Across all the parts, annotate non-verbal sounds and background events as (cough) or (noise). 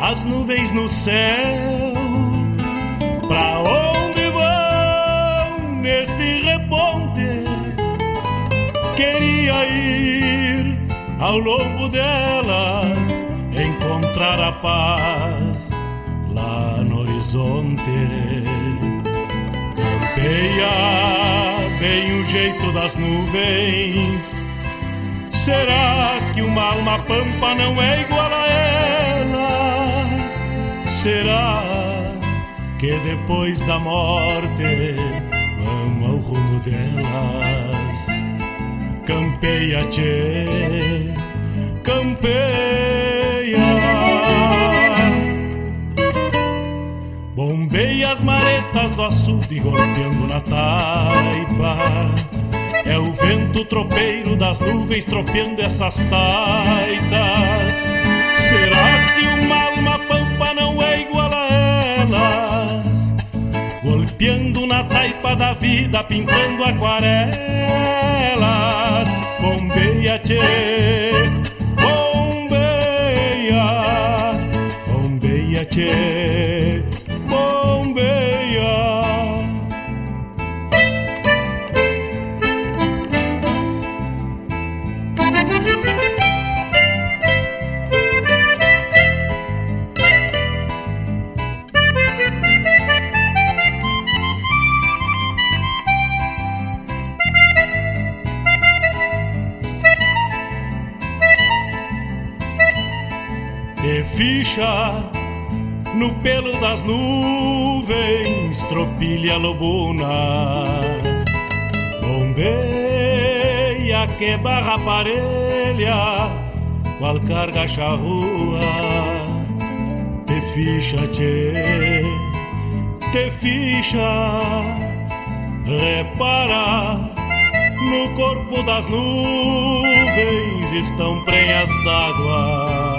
As nuvens no céu. Pra onde vão neste reponte? Queria ir ao longo delas, encontrar a paz lá no horizonte. Campeia bem o jeito das nuvens. Será que uma alma pampa não é igual a ela? Será que depois da morte vamos ao rumo delas? Campeia, tchê, campeia. Bombei as maretas do açude golpeando na taipa. É o vento tropeiro das nuvens tropeando essas taitas. Será que uma alma pampa não é igual a elas? Golpeando na taipa da vida, pintando aquarelas. Bombeia, tchê, bombeia, bombeia, tchê. Das nuvens, tropilha lobuna. Bombeia que barra parelha, qual carga charrua. Te ficha, tchê, te ficha, repara. No corpo das nuvens estão prenhas d'água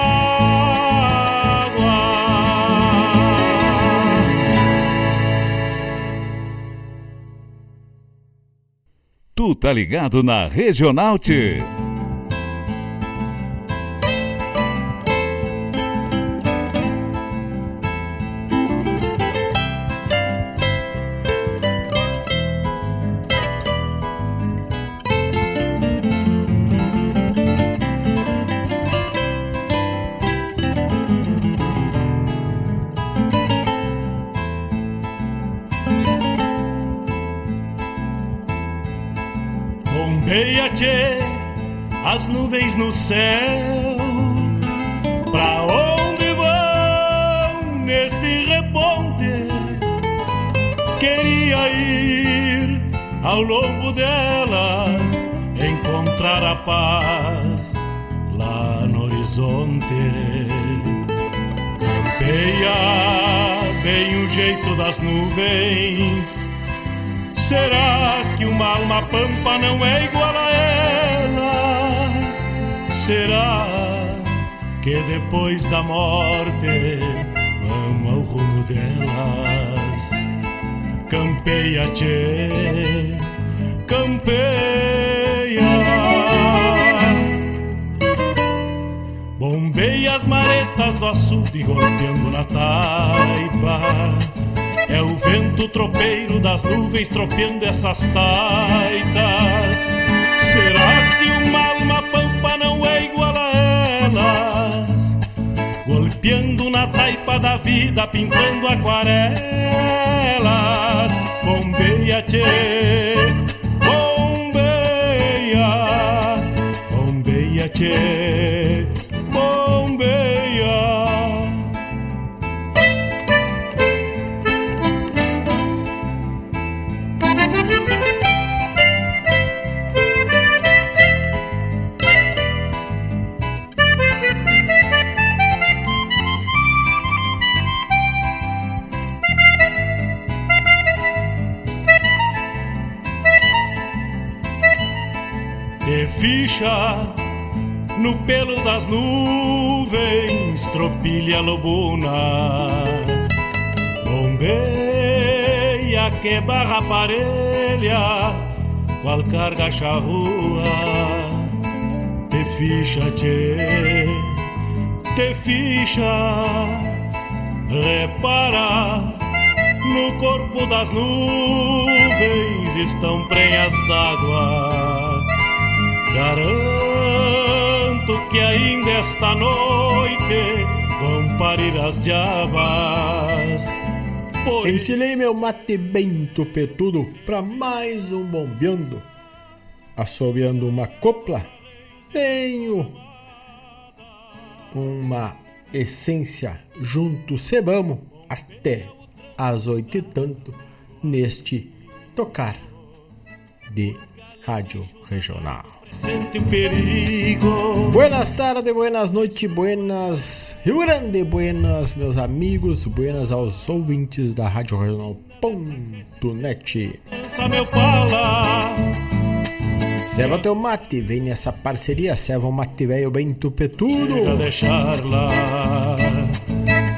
Tu tá ligado na Regional T. as nuvens no céu. Pra onde vão neste reponte? Queria ir ao longo delas, encontrar a paz lá no horizonte. Campeia bem o jeito das nuvens. Será que uma alma pampa não é igual a ela? Será que depois da morte vamos ao rumo delas? Campeia, tchê, campeia. Bombeia as maretas do açude golpeando na taipa. É o vento tropeiro das nuvens tropeando essas taitas. Será que uma alma pampa não é igual a elas? Tropeando na taipa da vida, pintando aquarelas. Bombeia, tchê, bombeia, bombeia, tchê, das nuvens, tropilha lobuna. Bombeia que barra parelha, qual carga charrua. Te ficha, tchê, te ficha, repara. No corpo das nuvens estão prenhas d'água. Garanto que ainda esta noite vão parir as diabas. Por meu mate bem tupetudo pra mais um bombeando. Assobiando uma copla, venho uma essência junto cebamos até às oito e tanto neste tocar de rádio regional. Sente o perigo. Buenas tardes, buenas noites, buenas Rio Grande, buenas meus amigos, buenas aos ouvintes da Rádio Regional.net. Serva teu mate, vem nessa parceria, serva um mate velho bem tupetudo. Chega deixar lá.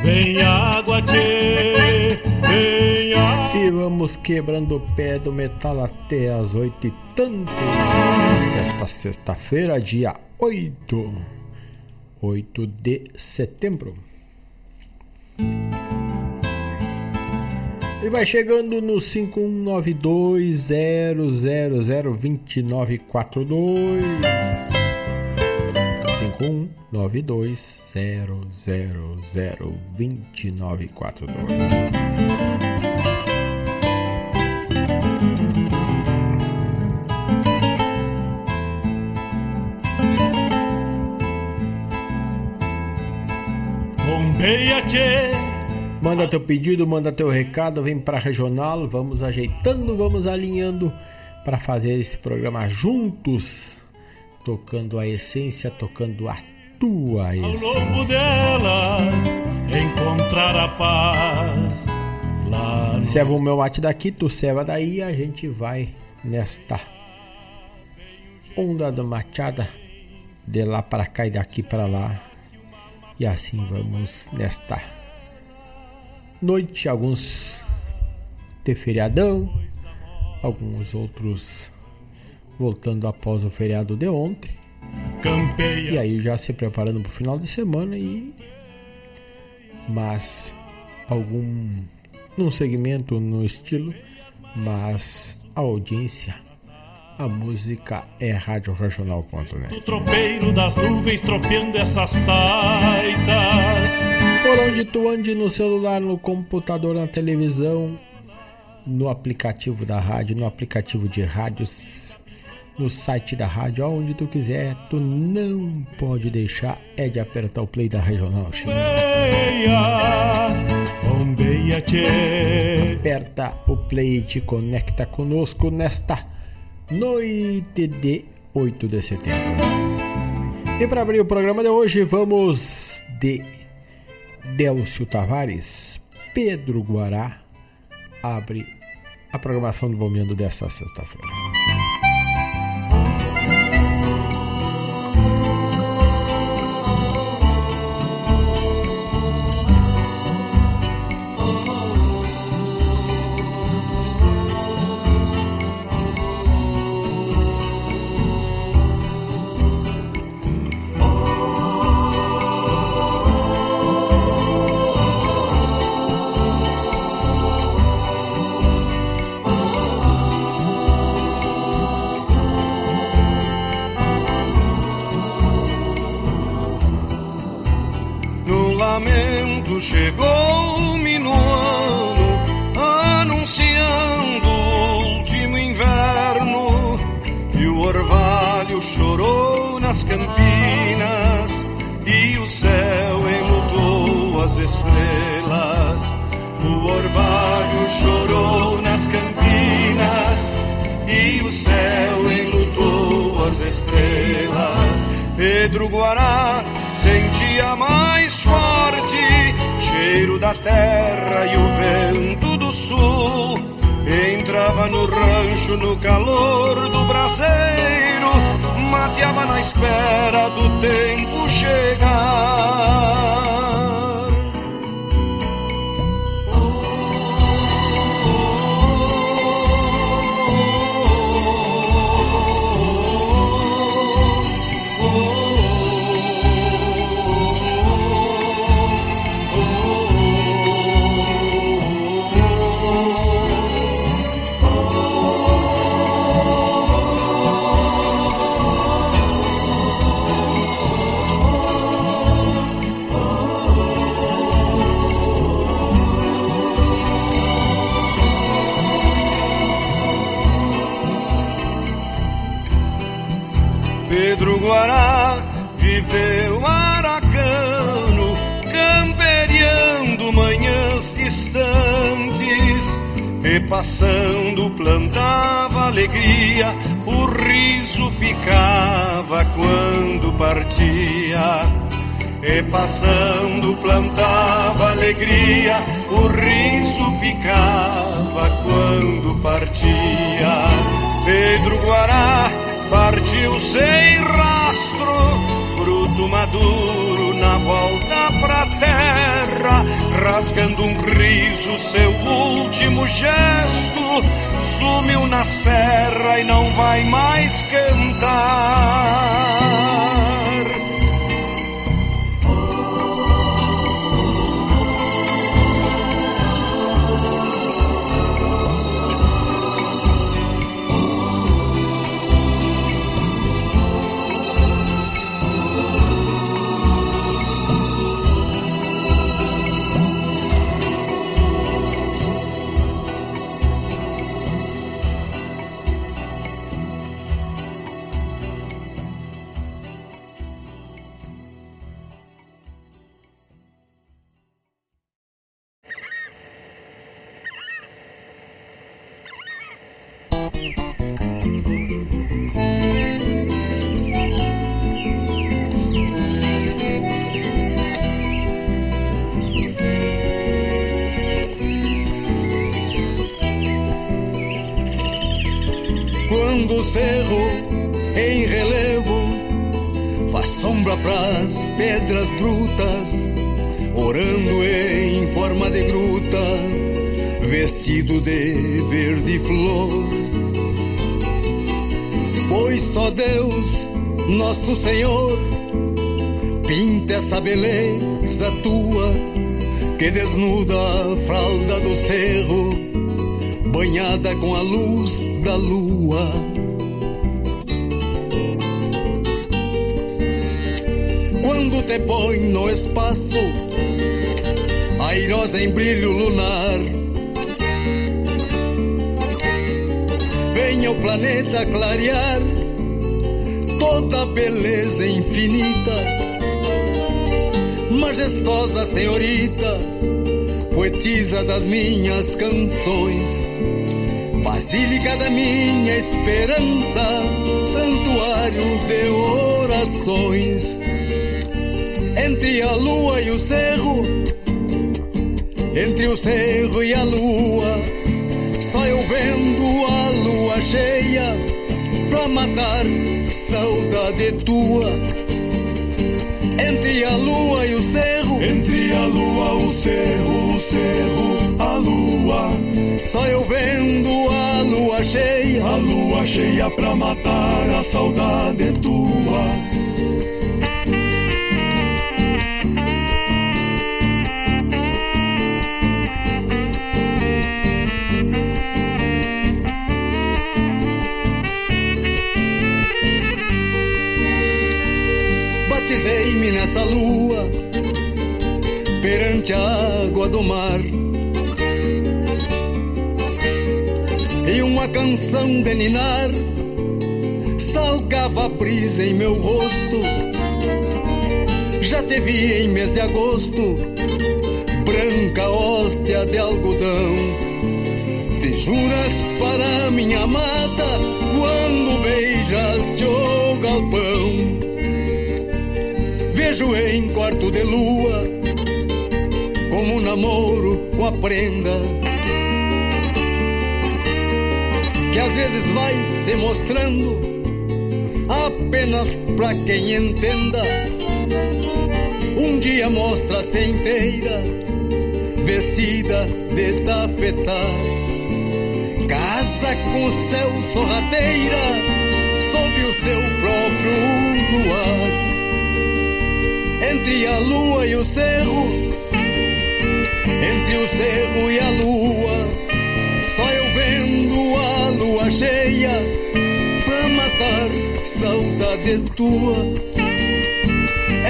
Vem água, tchê, vem água. E vamos quebrando o pé do metal até as oito e tanto. Esta sexta-feira, dia 8. 8 de setembro. E vai chegando no 5192-000-2942. 5192-000-2942. Bombeia, tchê. Manda teu pedido, manda teu recado, vem pra regional, vamos ajeitando, vamos alinhando para fazer esse programa juntos, tocando a essência, tocando a tua Ao longo essência. delas encontrar a paz. Lá no Serva o meu mate daqui, tu serva daí, a gente vai nesta onda da machada de lá para cá e daqui para lá. E assim vamos nesta noite, alguns de feriadão, alguns outros voltando após o feriado de ontem. E campeia. aí já se preparando para o final de semana e mas algum num segmento no estilo, mas a audiência a música é radioregional.net. O tropeiro das nuvens tropeando essas taitas. Por onde tu ande no celular, no computador, na televisão, no aplicativo da rádio, no aplicativo de rádios, no site da rádio, aonde tu quiser, tu não pode deixar é de apertar o play da regional. Aperta o play e te conecta conosco nesta noite de 8 de setembro. E para abrir o programa de hoje, vamos de Delcio Tavares, Pedro Guará, abre a programação do Bombeando desta sexta-feira. Campinas e o céu enlutou as estrelas. O orvalho chorou nas campinas e o céu enlutou as estrelas. Pedro Guará sentia mais forte cheiro da terra e o vento do sul. Entrava no rancho no calor do braseiro, mateava na espera do tempo chegar. E passando plantava alegria, o riso ficava quando partia. E passando plantava alegria, o riso ficava quando partia. Pedro Guará partiu sem rastro, fruto maduro volta pra terra, rasgando um riso, seu último gesto, sumiu na serra e não vai mais cantar. Brutas, orando em forma de gruta, vestido de verde flor. Pois só Deus, nosso Senhor, pinta essa beleza tua que desnuda a fralda do cerro, banhada com a luz da lua. Te põe no espaço, airosa em brilho lunar. Venha o planeta clarear. Toda a beleza infinita, majestosa senhorita, poetisa das minhas canções. Basílica da minha esperança, santuário de orações entre a lua e o cerro, entre o cerro e a lua, só eu vendo a lua cheia pra matar saudade tua. Entre a lua e o cerro, entre a lua, o cerro, o cerro, a lua. Só eu vendo a lua cheia, a lua cheia pra matar a saudade tua. Perante a água do mar. E uma canção de ninar salgava a brisa em meu rosto. Já te vi em mês de agosto, branca hóstia de algodão. Te juras para minha amada quando beijas o galpão. Vejo em quarto de lua como um namoro com a prenda que às vezes vai se mostrando apenas pra quem entenda. Um dia mostra-se inteira, vestida de tafetá. Casa com o céu sorrateira, sob o seu próprio luar. Entre a lua e o cerro, entre o cerro e a lua, só eu vendo a lua cheia pra matar saudade tua.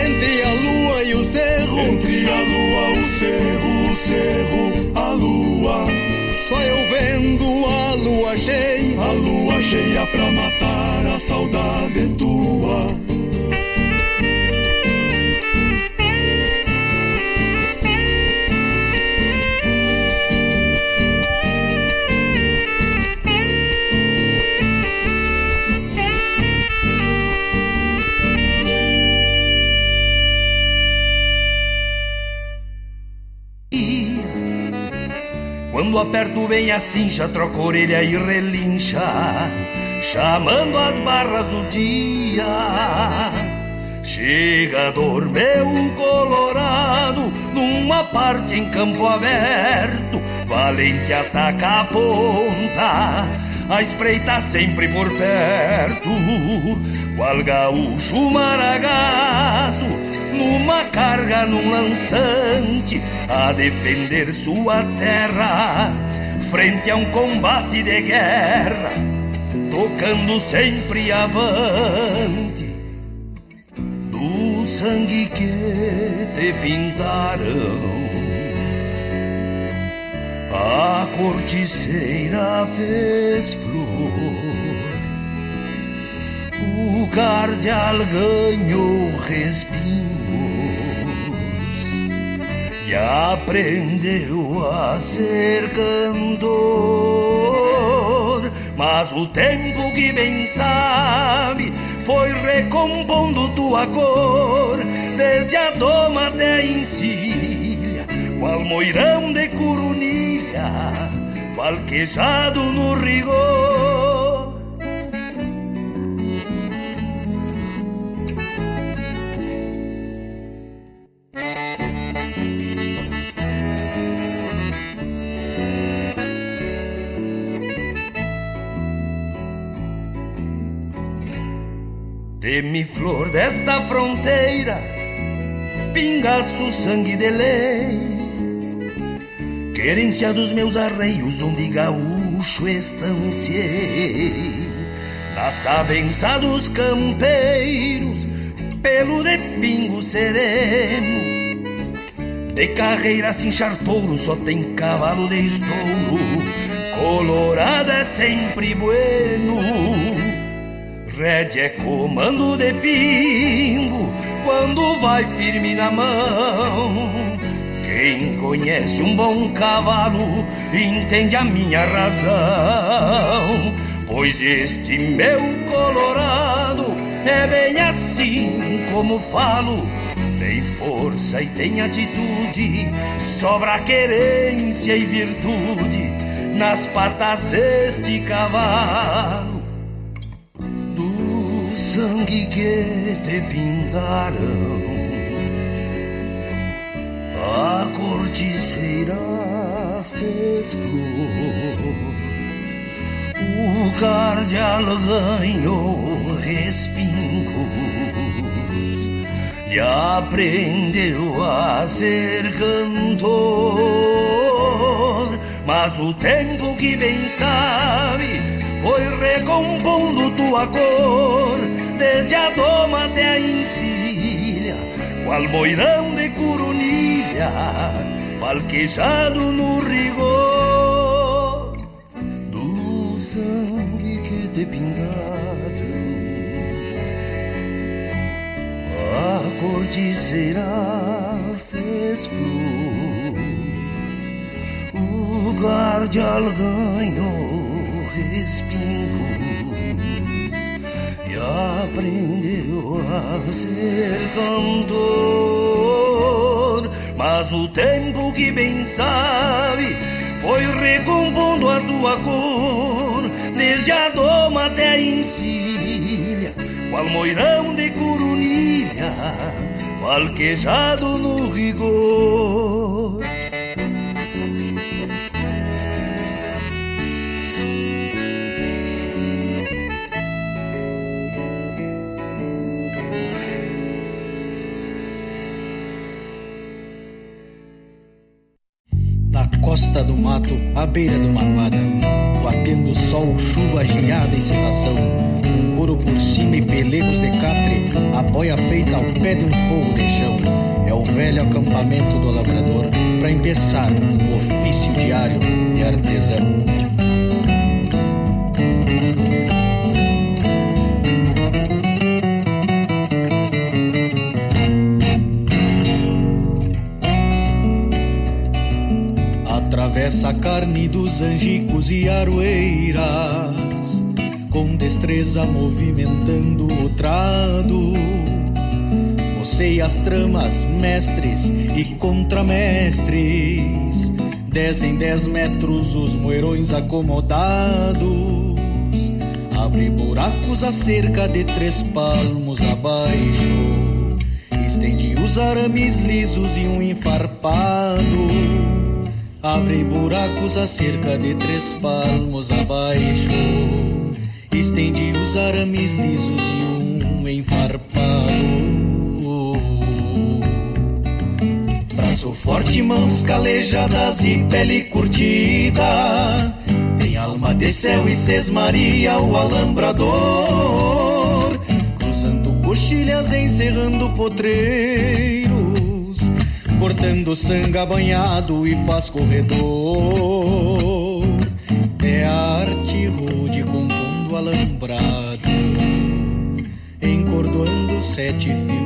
Entre a lua e o cerro, entre a lua, o cerro, o cerro, a lua. Só eu vendo a lua cheia, a lua cheia pra matar a saudade tua. Aperto bem a cincha, troco a orelha e relincha, chamando as barras do dia. Chega a dormir um colorado numa parte em campo aberto, valente ataca a ponta, a espreita sempre por perto, qual gaúcho maragato numa carga, num lançante, a defender sua terra, frente a um combate de guerra, tocando sempre avante, do sangue que te pintaram. A corticeira fez flor o cardeal ganhou respingo aprendeu a ser cantor. Mas o tempo que bem sabe foi recompondo tua cor, desde a doma até a encilha, qual moirão de curunilha, falquejado no rigor. Teme flor desta fronteira, pingaço sangue de lei, querência dos meus arreios, onde gaúcho estanciei. Na sabença dos campeiros, pelo de pingo sereno, de carreira cinchar touro, só tem cavalo de estouro, colorada é sempre bueno Rédea é comando de pingo quando vai firme na mão. Quem conhece um bom cavalo entende a minha razão, pois este meu colorado é bem assim como falo. Tem força e tem atitude, sobra querência e virtude nas patas deste cavalo sangue que te pintaram. A corticeira fez flor, o cardeal ganhou respingos e aprendeu a ser cantor. Mas o tempo que bem sabe foi recompondo tua cor desde a doma até a encilha, qual moirão de curunilha, falquejado no rigor do sangue que te pintado. A corticeira fez flor, o guardial ganhou respingo aprendeu a ser cantor. Mas o tempo que bem sabe foi recompondo a tua cor, desde a doma até a encilha, qual moirão de corunilha, falquejado no rigor. Costa do mato, à beira do manuada, Guapiando sol, chuva, geada e serração. Um couro por cima e pelegos de catre, a boia feita ao pé de um fogo de chão. É o velho acampamento do lavrador, para empeçar o ofício diário de artesão. Atravessa a carne dos angicos e aroeiras, com destreza movimentando o trado. Mocei as tramas, mestres e contramestres, dez em dez metros os moerões acomodados. Abre buracos a cerca de três palmos abaixo, estende os arames lisos e um enfarpado Abre buracos a cerca de três palmos abaixo. Estende os arames lisos e um enfarpado. Braço forte, mãos calejadas e pele curtida. Tem alma de céu e sesmaria o alambrador. Cruzando coxilhas, encerrando potreiro cortando sanga banhado e faz corredor. É arte rude compondo alambrado, encordoando sete fios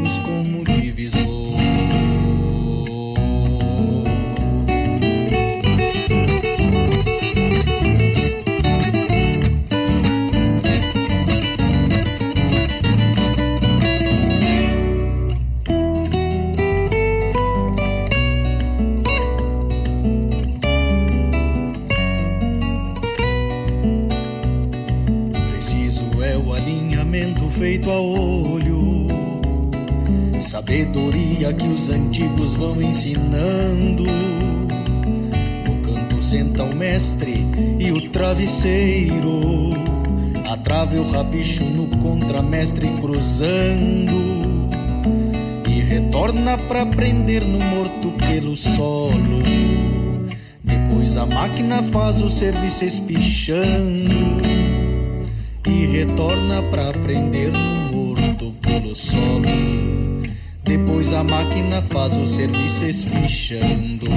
rabicho no contramestre cruzando. E retorna pra prender no morto pelo solo. Depois a máquina faz o serviço espichando. E retorna pra prender no morto pelo solo depois a máquina faz o serviço espichando.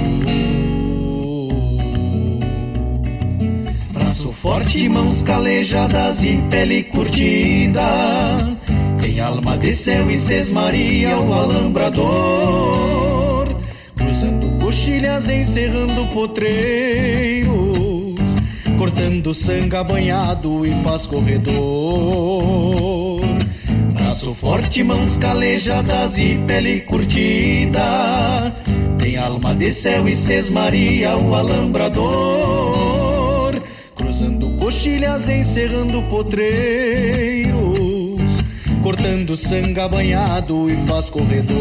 Forte, mãos calejadas e pele curtida. Tem alma de céu e sesmaria o alambrador. Cruzando coxilhas, encerrando potreiros. Cortando sanga banhado e faz corredor Braço forte, mãos calejadas e pele curtida. Tem alma de céu e sesmaria o alambrador. Encerrando potreiros. Cortando sanga banhado e faz corredor.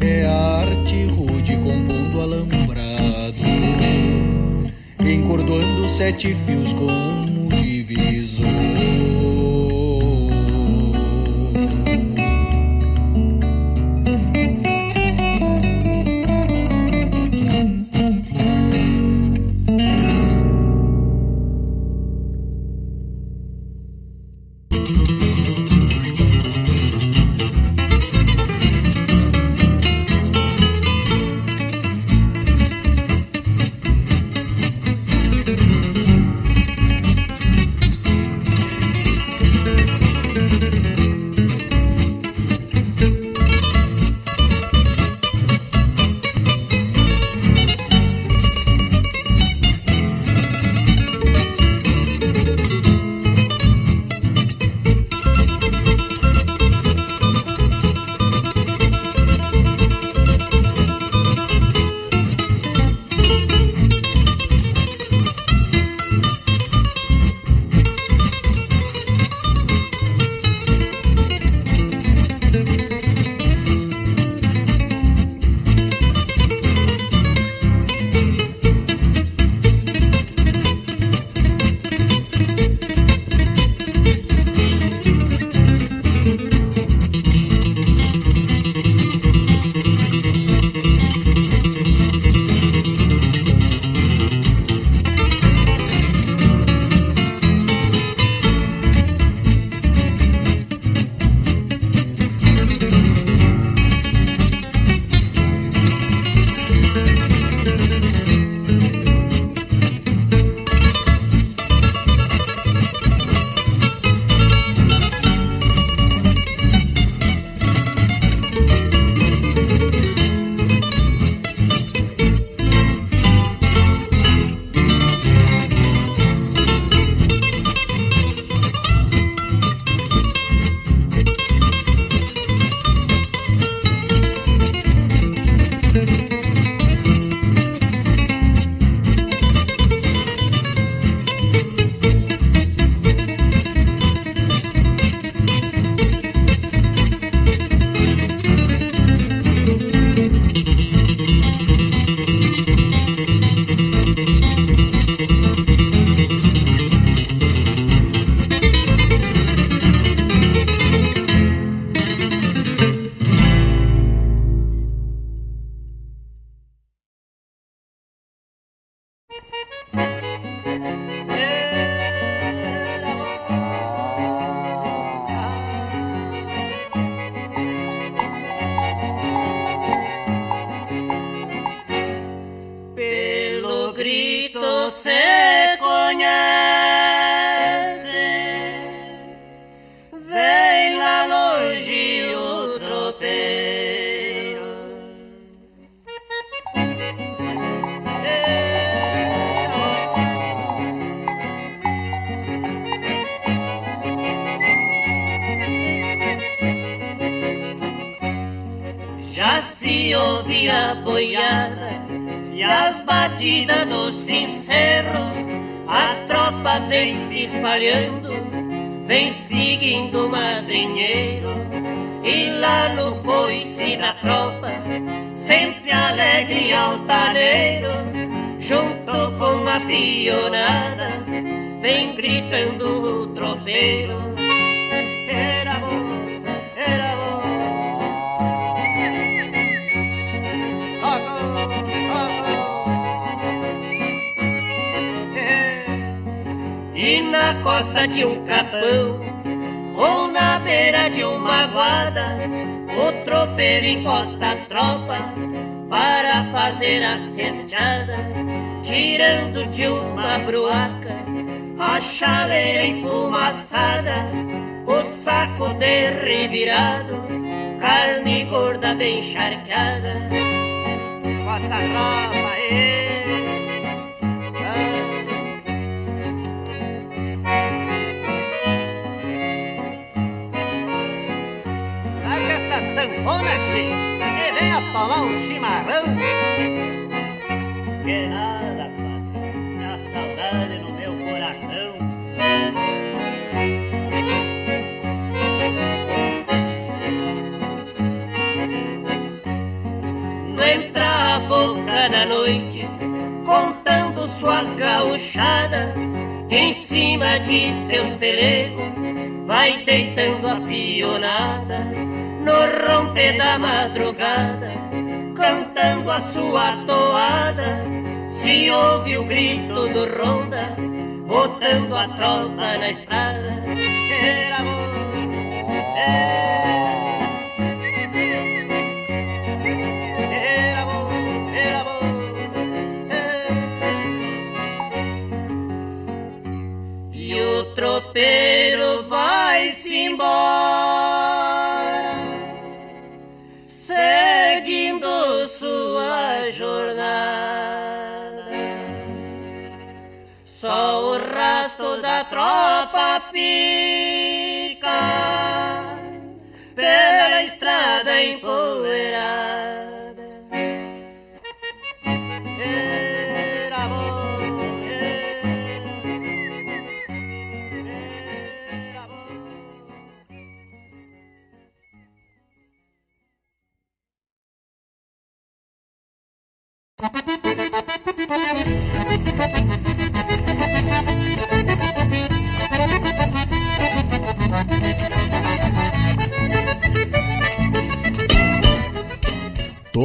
É arte rude compondo alambrado. Encordoando sete fios como tropa fica pela estrada empoeirada.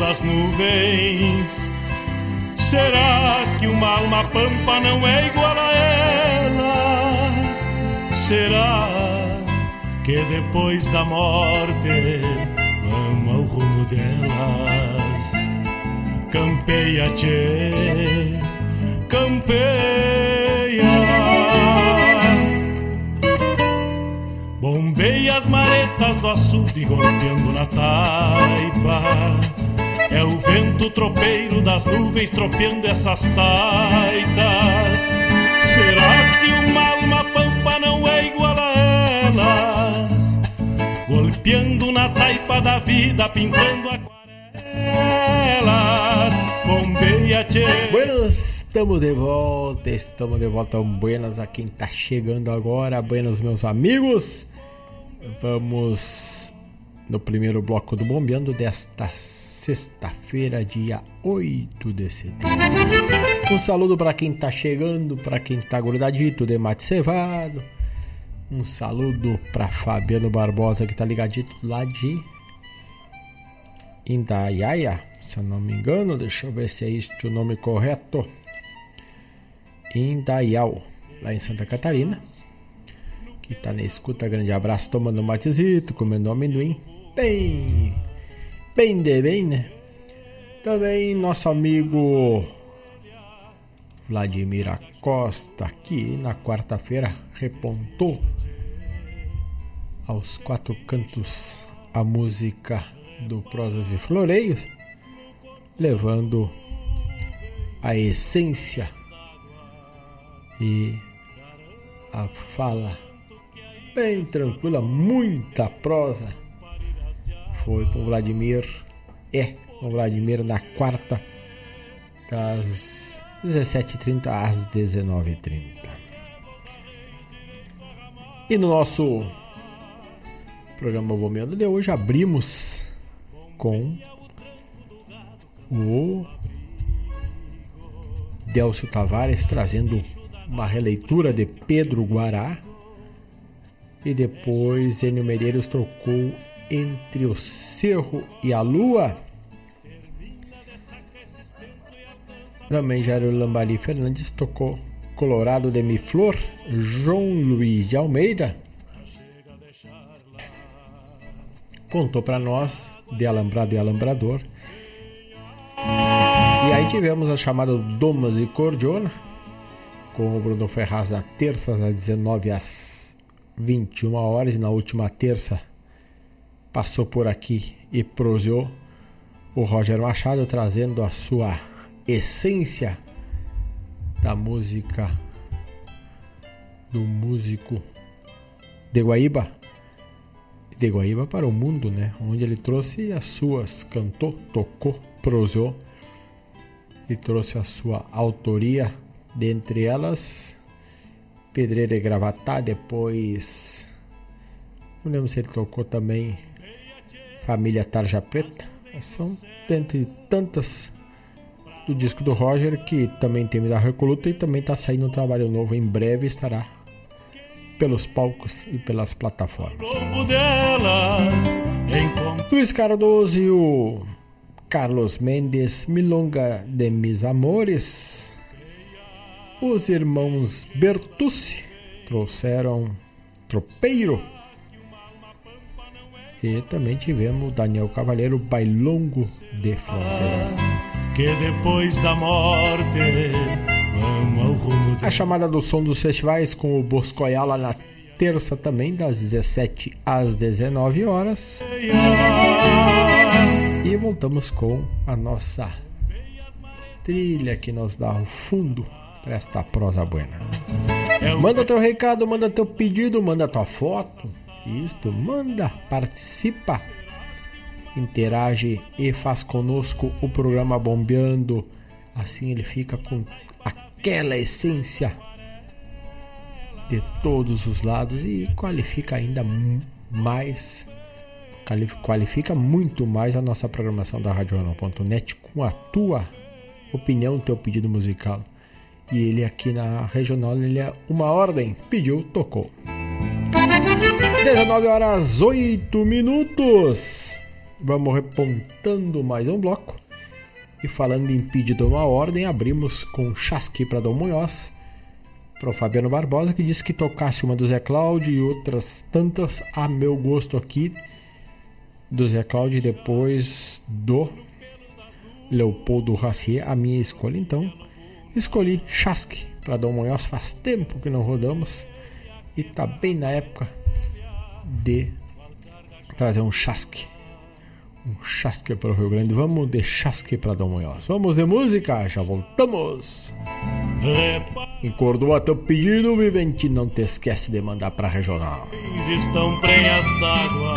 Das nuvens. Será que uma alma pampa não é igual a ela? Será que depois da morte vamos ao rumo delas? Campeia, tchê, campeia. Bombeia as maretas do açude golpeando na taipa É o vento tropeiro das nuvens tropeando essas taitas. Será que uma alma pampa não é igual a elas? Golpeando na taipa da vida, pintando aquarelas. Bombeia, tchê. Buenos, estamos de volta, estamos de volta. Buenas a quem tá chegando agora. Buenos, meus amigos. Vamos no primeiro bloco do Bombeando desta sexta-feira, dia 8 de setembro. Um saludo para quem tá chegando, para quem tá grudadito de mate cevado. Um saludo para Fabiano Barbosa que tá ligadito lá de Indaiaia, se eu não me engano, deixa eu ver se é este o nome correto. Indaial, lá em Santa Catarina. Que tá na escuta, grande abraço, tomando matezito, comendo amendoim. Bem, bem de bem, né? Também nosso amigo Vladimir Acosta, que na quarta-feira repontou aos quatro cantos a música do Prosas e Floreios, levando a essência e a fala bem tranquila, muita prosa. Foi com Vladimir, é com Vladimir na quarta, das 17h30 às 19h30. E no nosso programa Bombeando de hoje abrimos com o Delcio Tavares trazendo uma releitura de Pedro Guará e depois Enio Medeiros trocou entre o Cerro e a Lua. Também Jairo Lambari Fernandes tocou Colorado de Mi Flor, João Luiz de Almeida contou para nós de Alambrado e Alambrador. E aí tivemos a chamada Domas e Cordiona, com o Bruno Ferraz na terça, das 19 às 21 horas. Na última terça passou por aqui e proseou o Roger Machado, trazendo a sua essência da música do músico de Guaíba de Guaíba para o mundo, né? Onde ele trouxe as suas, cantou, tocou, prosou e trouxe a sua autoria, dentre elas Pedreira e Gravatá, depois não lembro se ele tocou também Família Tarja Preta. São dentre tantas do disco do Roger que também tem da Recoluta e também está saindo um trabalho novo. Em breve estará pelos palcos e pelas plataformas. Luiz Cardoso e o Carlos Mendes, Milonga de Mis Amores. Os irmãos Bertucci trouxeram Tropeiro. E também tivemos Daniel Cavalheiro, Bailongo de Fronteira. Que depois da morte a chamada do som dos festivais com o Boscoiala na terça também, das 17 às 19 horas. E voltamos com a nossa trilha que nos dá o fundo para esta prosa buena. Manda teu recado, manda teu pedido, manda tua foto. Isto, manda, participa, interage e faz conosco o programa Bombeando. Assim ele fica com aquela essência de todos os lados e qualifica ainda mais qualifica muito mais a nossa programação da RadioJornal.net com a tua opinião, teu pedido musical. E ele aqui na regional, ele é uma ordem, pediu, tocou. 19 horas 8 minutos. Vamos repontando mais um bloco. E falando em pedido uma ordem, abrimos com Chasque para Dom Munhoz, para o Fabiano Barbosa, que disse que tocasse uma do Zé Cláudio e outras tantas a meu gosto aqui, do Zé Cláudio depois do Leopoldo Racier, a minha escolha. Então, escolhi Chasque para Dom Munhoz, faz tempo que não rodamos e tá bem na época de trazer um chasque Um chasque para o Rio Grande. Vamos de chasque para Dom Munhoz. Vamos de música, já voltamos. Encordoa teu pedido, Vivente. Não te esquece de mandar para regional. Estão prenhas d'água.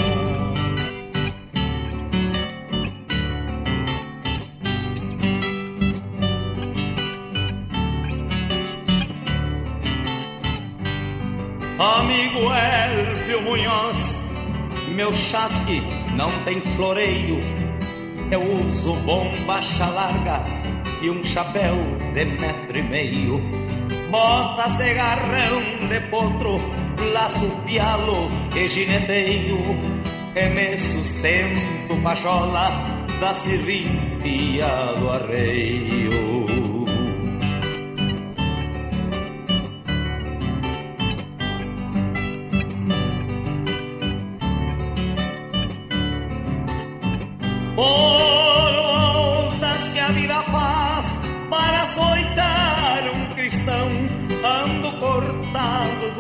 Amigo Munhoz, meu chasque não tem floreio. Eu uso bombacha larga e um chapéu de metro e meio. Botas de garrão de potro, laço pialo e gineteio. E me sustento pachola da serventia do arreio.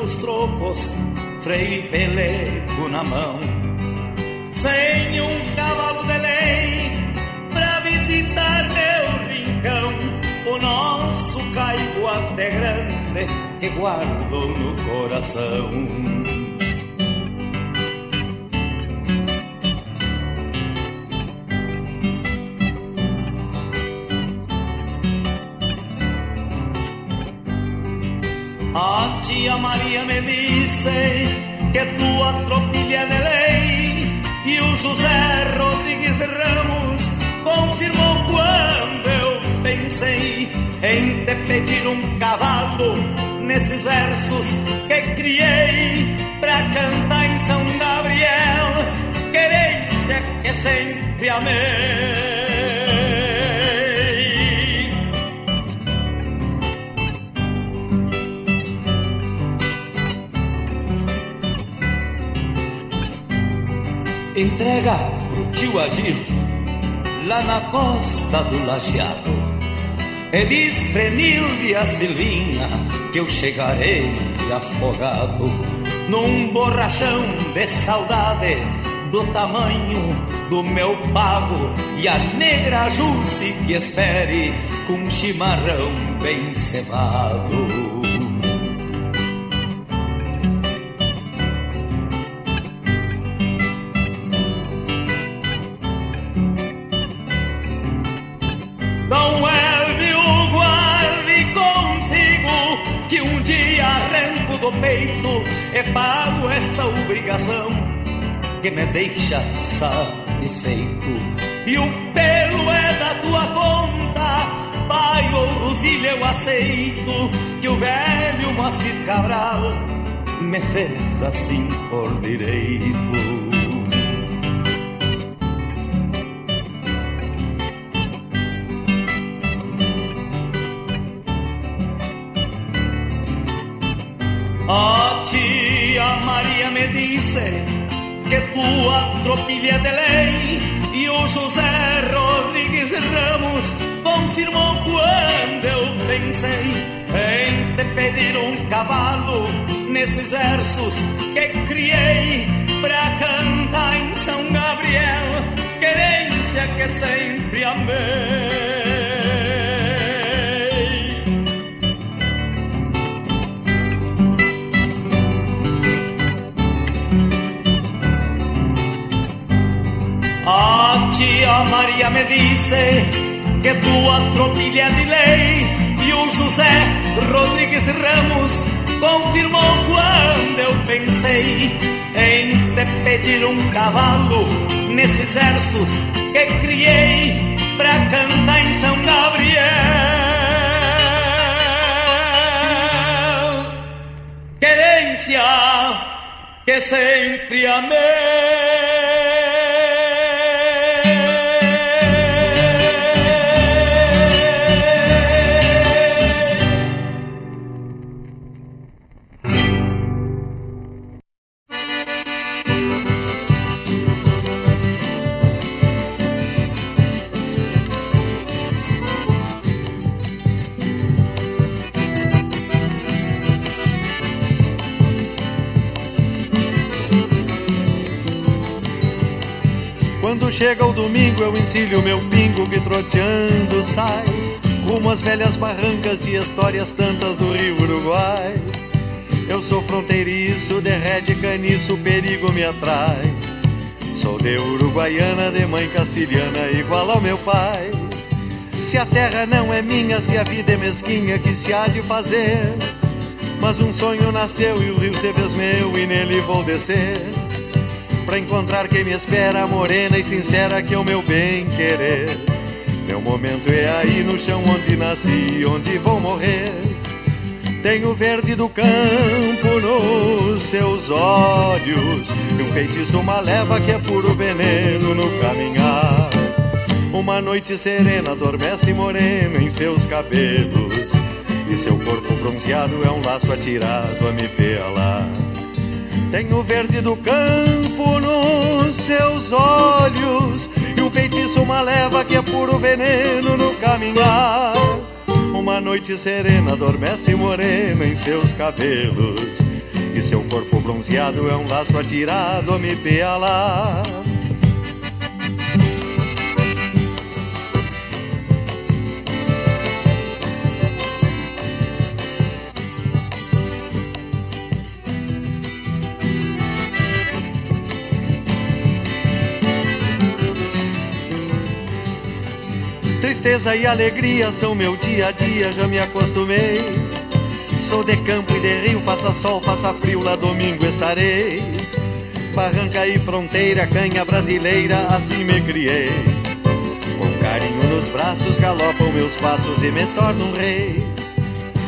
Dos trocos, freio e pelego na mão. Sem um cavalo de lei pra visitar meu rincão. O nosso caibo até grande que guardo no coração. Maria me disse que tua tropilha de lei e o José Rodrigues Ramos confirmou quando eu pensei em te pedir um cavalo nesses versos que criei pra cantar em São Gabriel, querência que sempre amei. Entrega pro tio Agir lá na costa do lajeado. E diz Prenilde a Silvinha que eu chegarei afogado num borrachão de saudade do tamanho do meu pago e a negra Jusce que espere com um chimarrão bem cevado. Peito e pago esta obrigação que me deixa satisfeito. E o pelo é da tua conta, pai ou Rosília eu aceito que o velho Moacir Cabral me fez assim por direito. Que tua tropilha de lei e o José Rodrigues Ramos confirmou quando eu pensei em te pedir um cavalo nesses versos que criei pra cantar em São Gabriel, querência que sempre amei. Tia Maria me disse que tua tropilha de lei e o José Rodrigues Ramos confirmou quando eu pensei em te pedir um cavalo nesses versos que criei pra cantar em São Gabriel. Querência que sempre amei. Chega o domingo eu ensilho meu pingo que troteando sai Rumo às velhas barrancas de histórias tantas do Rio Uruguai. Eu sou fronteiriço, derrete caniço, perigo me atrai. Sou de Uruguaiana, de mãe castilhana, igual ao meu pai. Se a terra não é minha, se a vida é mesquinha, que se há de fazer? Mas um sonho nasceu e o rio se fez meu e nele vou descer Pra encontrar quem me espera, morena e sincera, que é o meu bem querer. Meu momento é aí no chão onde nasci, onde vou morrer. Tenho verde do campo nos seus olhos, e um feitiço, uma leva que é puro veneno no caminhar. Uma noite serena adormece moreno em seus cabelos, e seu corpo bronzeado é um laço atirado a me pelar. Tenho verde do campo nos seus olhos E um feitiço, uma leva que é puro veneno no caminhar. Uma noite serena adormece morena em seus cabelos E seu corpo bronzeado é um laço atirado a me pealar Tristeza e alegria são meu dia a dia, já me acostumei. Sou de campo e de rio, faça sol, faça frio, lá domingo estarei. Barranca e fronteira, canha brasileira, assim me criei. Com carinho nos braços galopam meus passos e me torno um rei.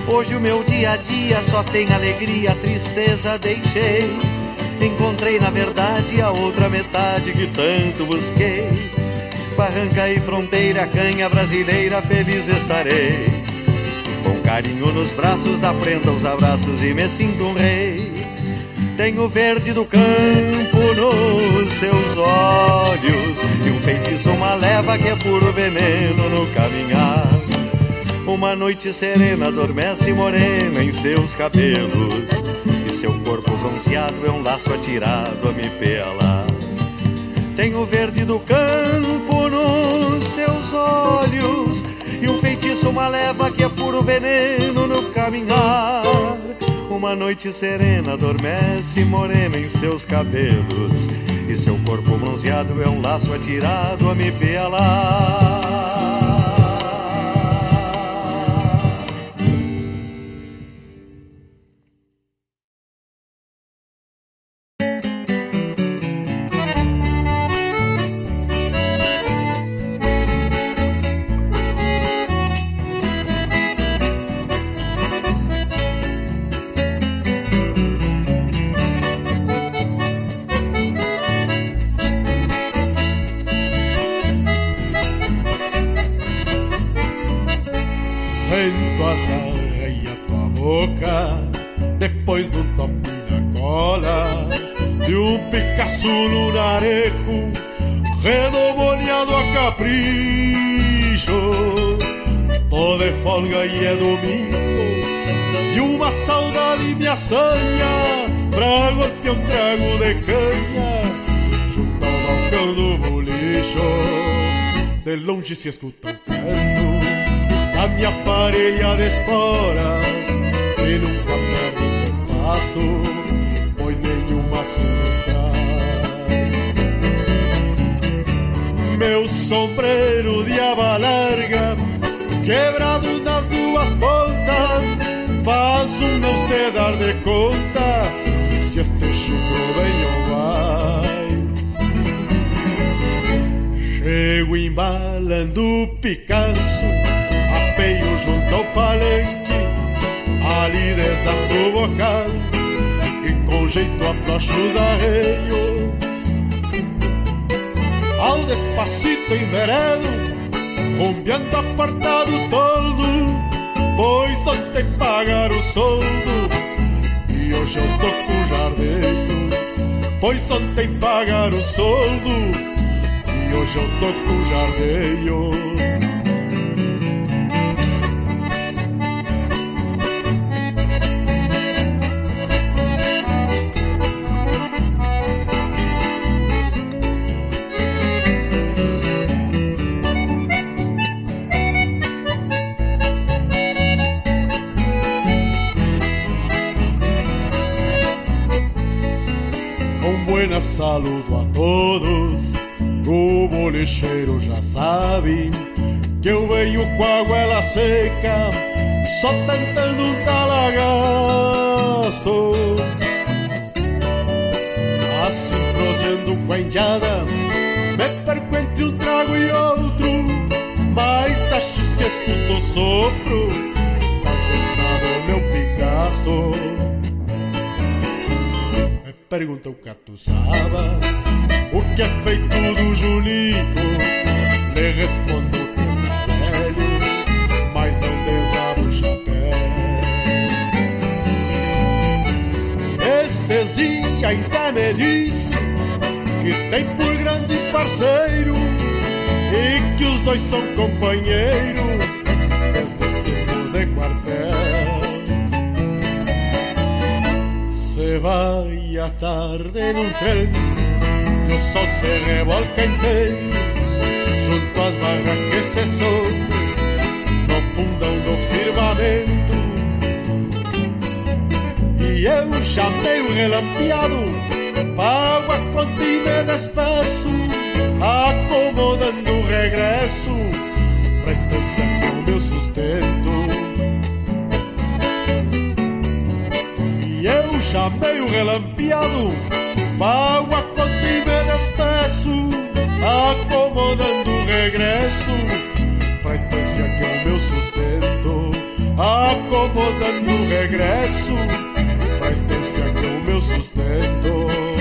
Hoje o meu dia a dia só tem alegria, tristeza deixei. Encontrei na verdade a outra metade que tanto busquei. Barranca e fronteira, canha brasileira, feliz estarei. Com carinho nos braços, da prenda os abraços e me sinto um rei. Tenho verde do campo nos seus olhos E um feitiço, uma leva que é puro veneno no caminhar Uma noite serena adormece morena em seus cabelos E seu corpo bronzeado é um laço atirado a me pelar Tenho verde do campo nos seus olhos E um feitiço, uma leva que é puro veneno no caminhar. Uma noite serena adormece morena em seus cabelos E seu corpo bronzeado é um laço atirado a me pelar se embalando o Picasso apeio junto ao palenque Ali desato o bocal E com jeito aflocho os arreios. Ao despacito enverelo Rompeando apartado toldo Pois só tem pagar o soldo E hoje eu tô com jardeio Pois só tem pagar o soldo hoje eu tô com jardeio. saludo a todos. Sabe que eu venho com a goela seca, só tentando um talagaço. Assim prosendo com a indiada, me perco entre um trago e outro, mas acho se escuto o sopro das venadas meu Picasso. Me pergunta o catuçaba o que é feito do Julico, são companheiros desde os tempos de quartel. Se vai à tarde num trem e o sol se revolca inteiro junto às barras que se sobe no fundão do firmamento. E eu chamei o relampeado, pago a conta e me despeço, o regresso pra estância com meu sustento. E eu chamei o relampeado, pago a conta e me despeço, acomodando o regresso pra estância que é o meu sustento, acomodando o regresso pra estância que é o meu sustento.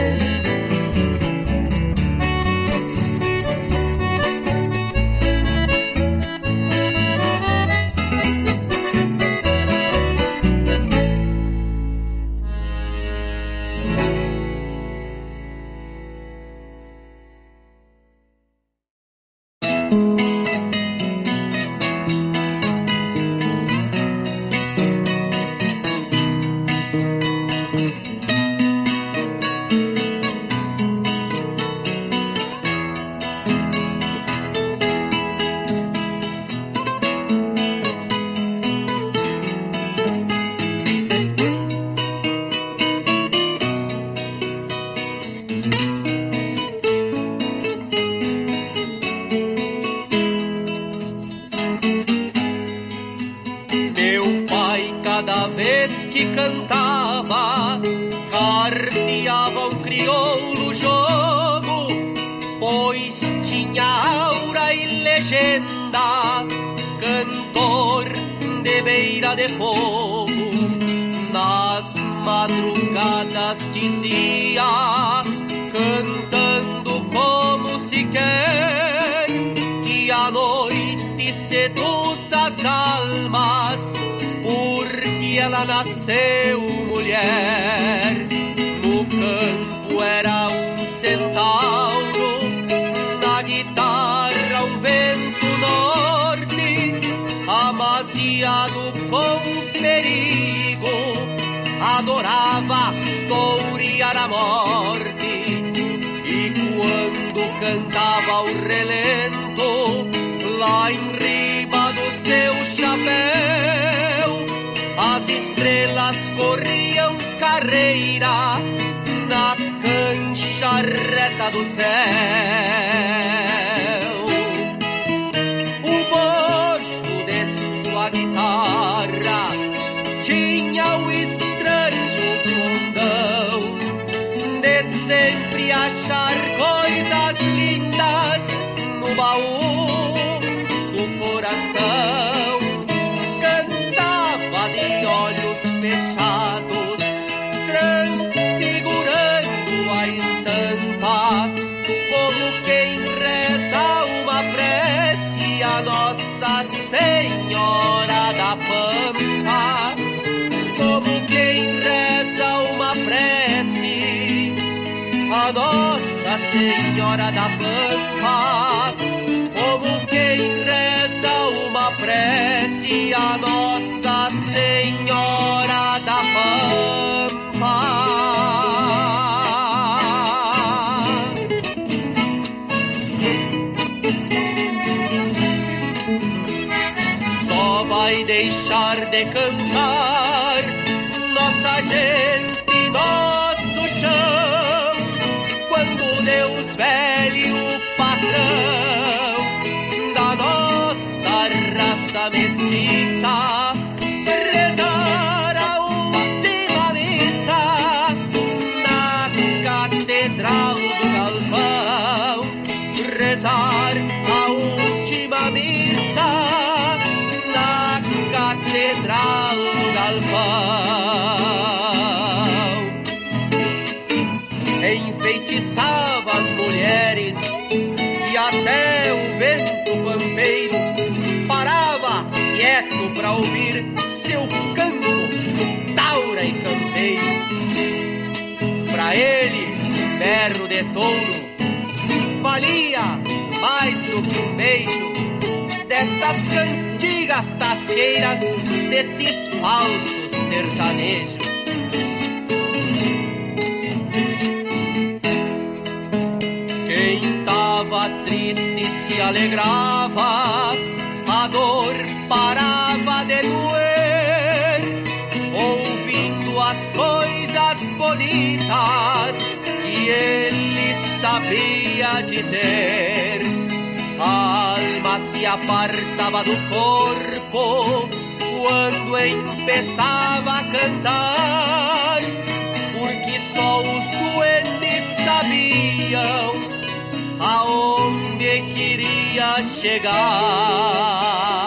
Reta do céu. ferro de touro valia mais do que um beijo destas cantigas tasqueiras, destes falsos sertanejos. Quem tava triste se alegrava, a dor parava de doer, ouvindo as coisas bonitas ele sabia dizer. A alma se apartava do corpo quando começava a cantar, porque só os duendes sabiam aonde queria chegar.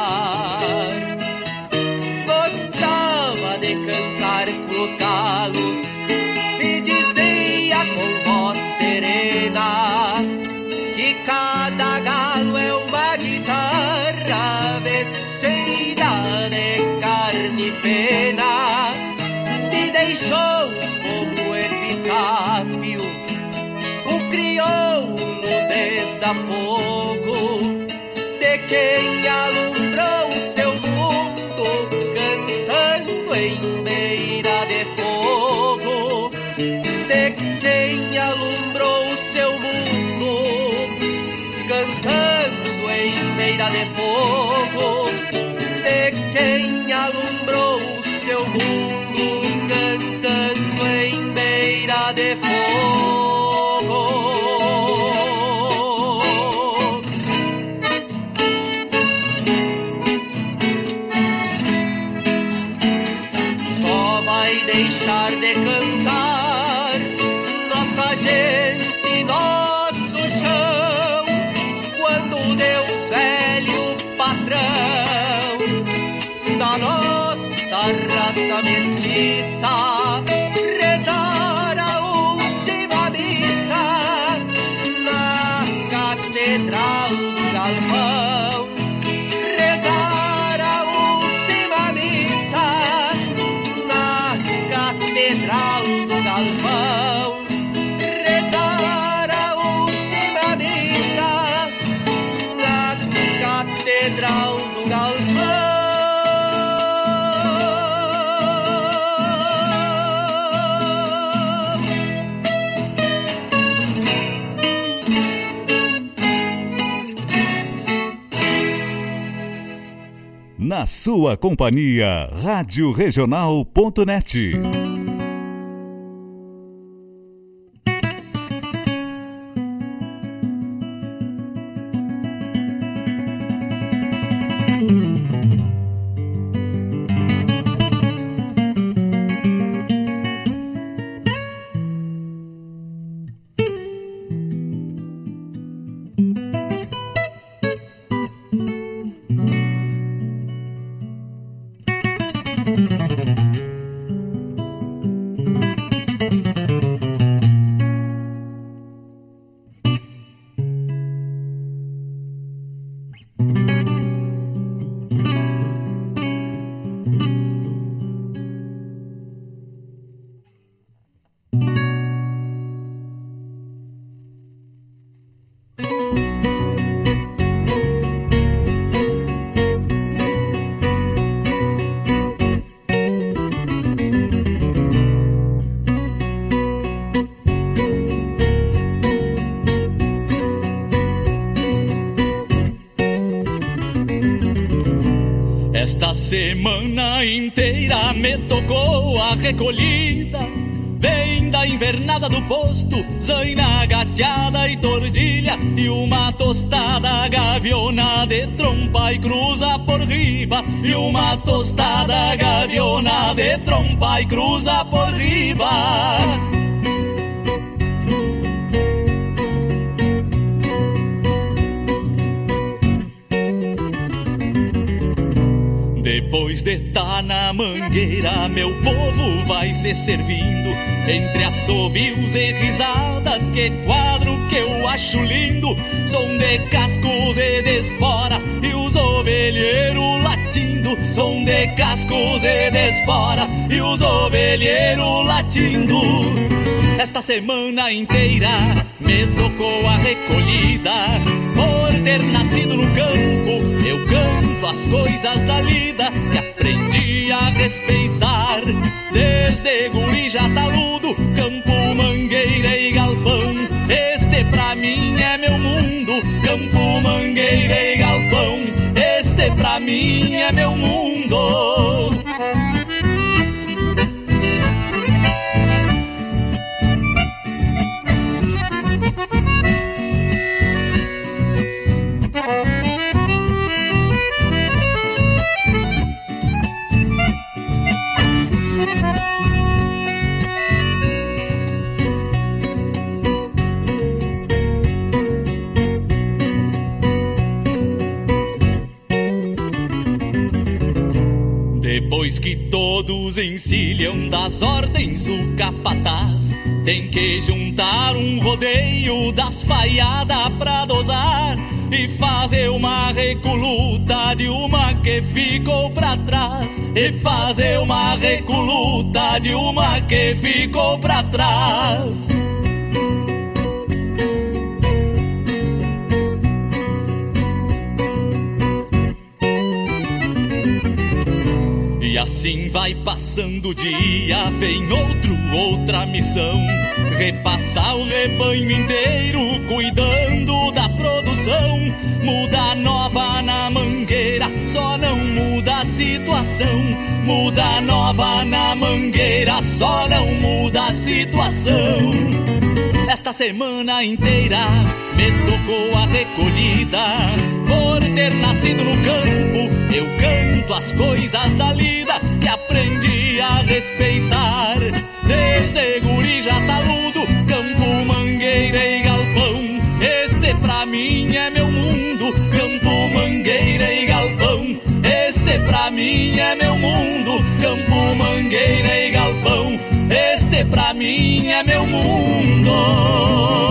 sua companhia. Rádio Regional.net. semana inteira me tocou a recolhida. Vem da invernada do posto, zaina gateada e tordilha, e uma tostada gaviona de trompa e cruza por riba. E uma tostada gaviona de trompa e cruza por riba. De tá na mangueira, meu povo vai se servindo. Entre assobios e risadas, que quadro que eu acho lindo. Som de cascos e de esporas e os ovelheiros latindo. Som de cascos e de esporas e os ovelheiros latindo. Esta semana inteira me tocou a recolhida Por ter nascido no campo, eu canto as coisas da lida que aprendi a respeitar. Desde guri já taludo, campo, mangueira e galpão. Este pra mim é meu mundo, campo, mangueira e galpão. Este pra mim é meu mundo. Depois que todos encilham das ordens o capataz Tem que juntar um rodeio das faiadas pra dosar E fazer uma recoluta de uma que ficou pra trás. E fazer uma recoluta de uma que ficou pra trás assim vai passando o dia, vem outro, outra missão. Repassar o rebanho inteiro, cuidando da produção. Muda nova na mangueira, só não muda a situação. Muda nova na mangueira, só não muda a situação. Esta semana inteira me tocou a recolhida. Por ter nascido no campo, eu canto as coisas da lida que aprendi a respeitar. Desde guri já taludo, campo, mangueira e galpão. Este pra mim é meu mundo, campo, mangueira e galpão. Este pra mim é meu mundo, campo, mangueira e galpão. Este pra mim é meu mundo.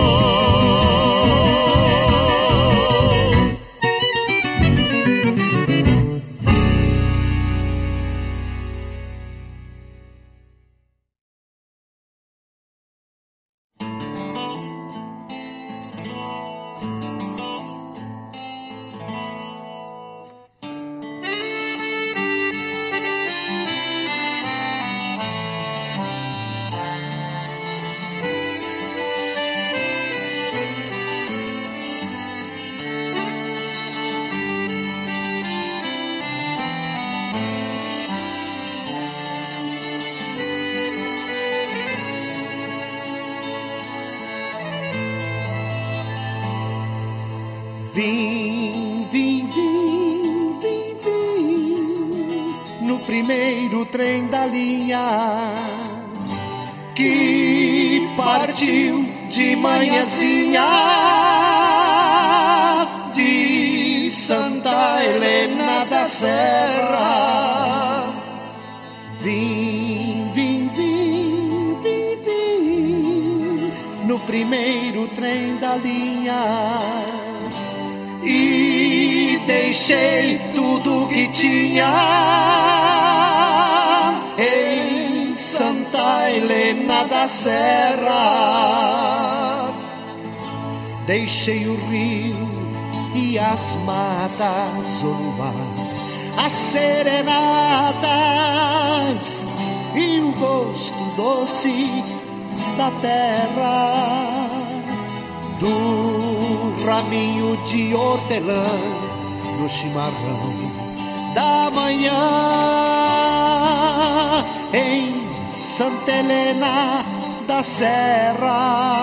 De hortelã no chimarrão da manhã em Santa Helena da serra.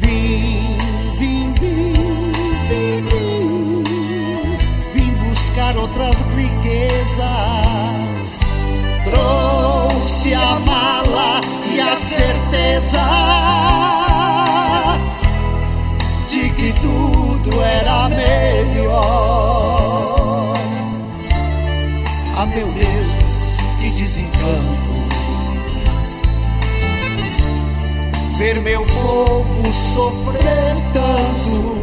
Vim, vim, vim, vim, vim, buscar outras riquezas. Trouxe a mala e a certeza era melhor. Ah, meu Deus, que desencanto. Ver meu povo sofrer tanto,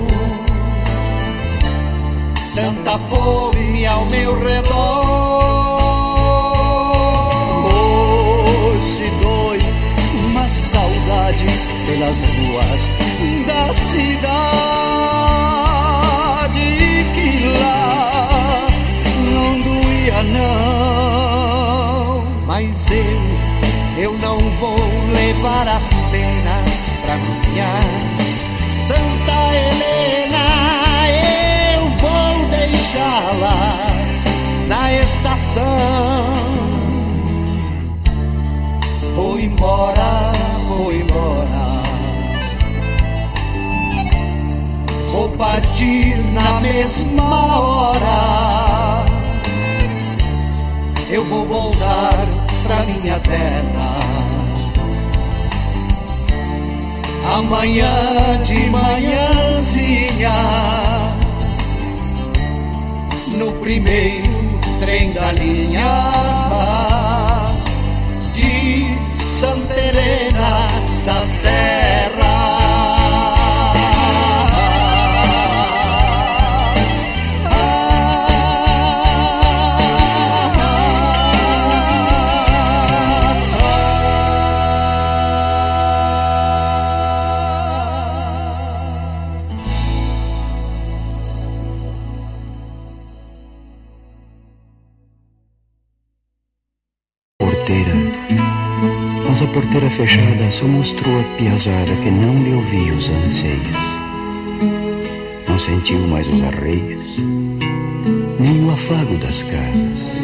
tanta fome ao meu redor. Hoje dói uma saudade pelas ruas da cidade Mas eu, eu não vou levar as penas pra minha Santa Helena. Eu vou deixá-las na estação. Vou embora, vou embora. Vou partir na mesma hora. Eu vou voltar pra minha terra. Amanhã de manhãzinha, no primeiro trem da linha de Santa Helena da Serra. Porteira fechada só mostrou a piazada que não lhe ouvia os anseios. Não sentiu mais os arreios, nem o afago das casas.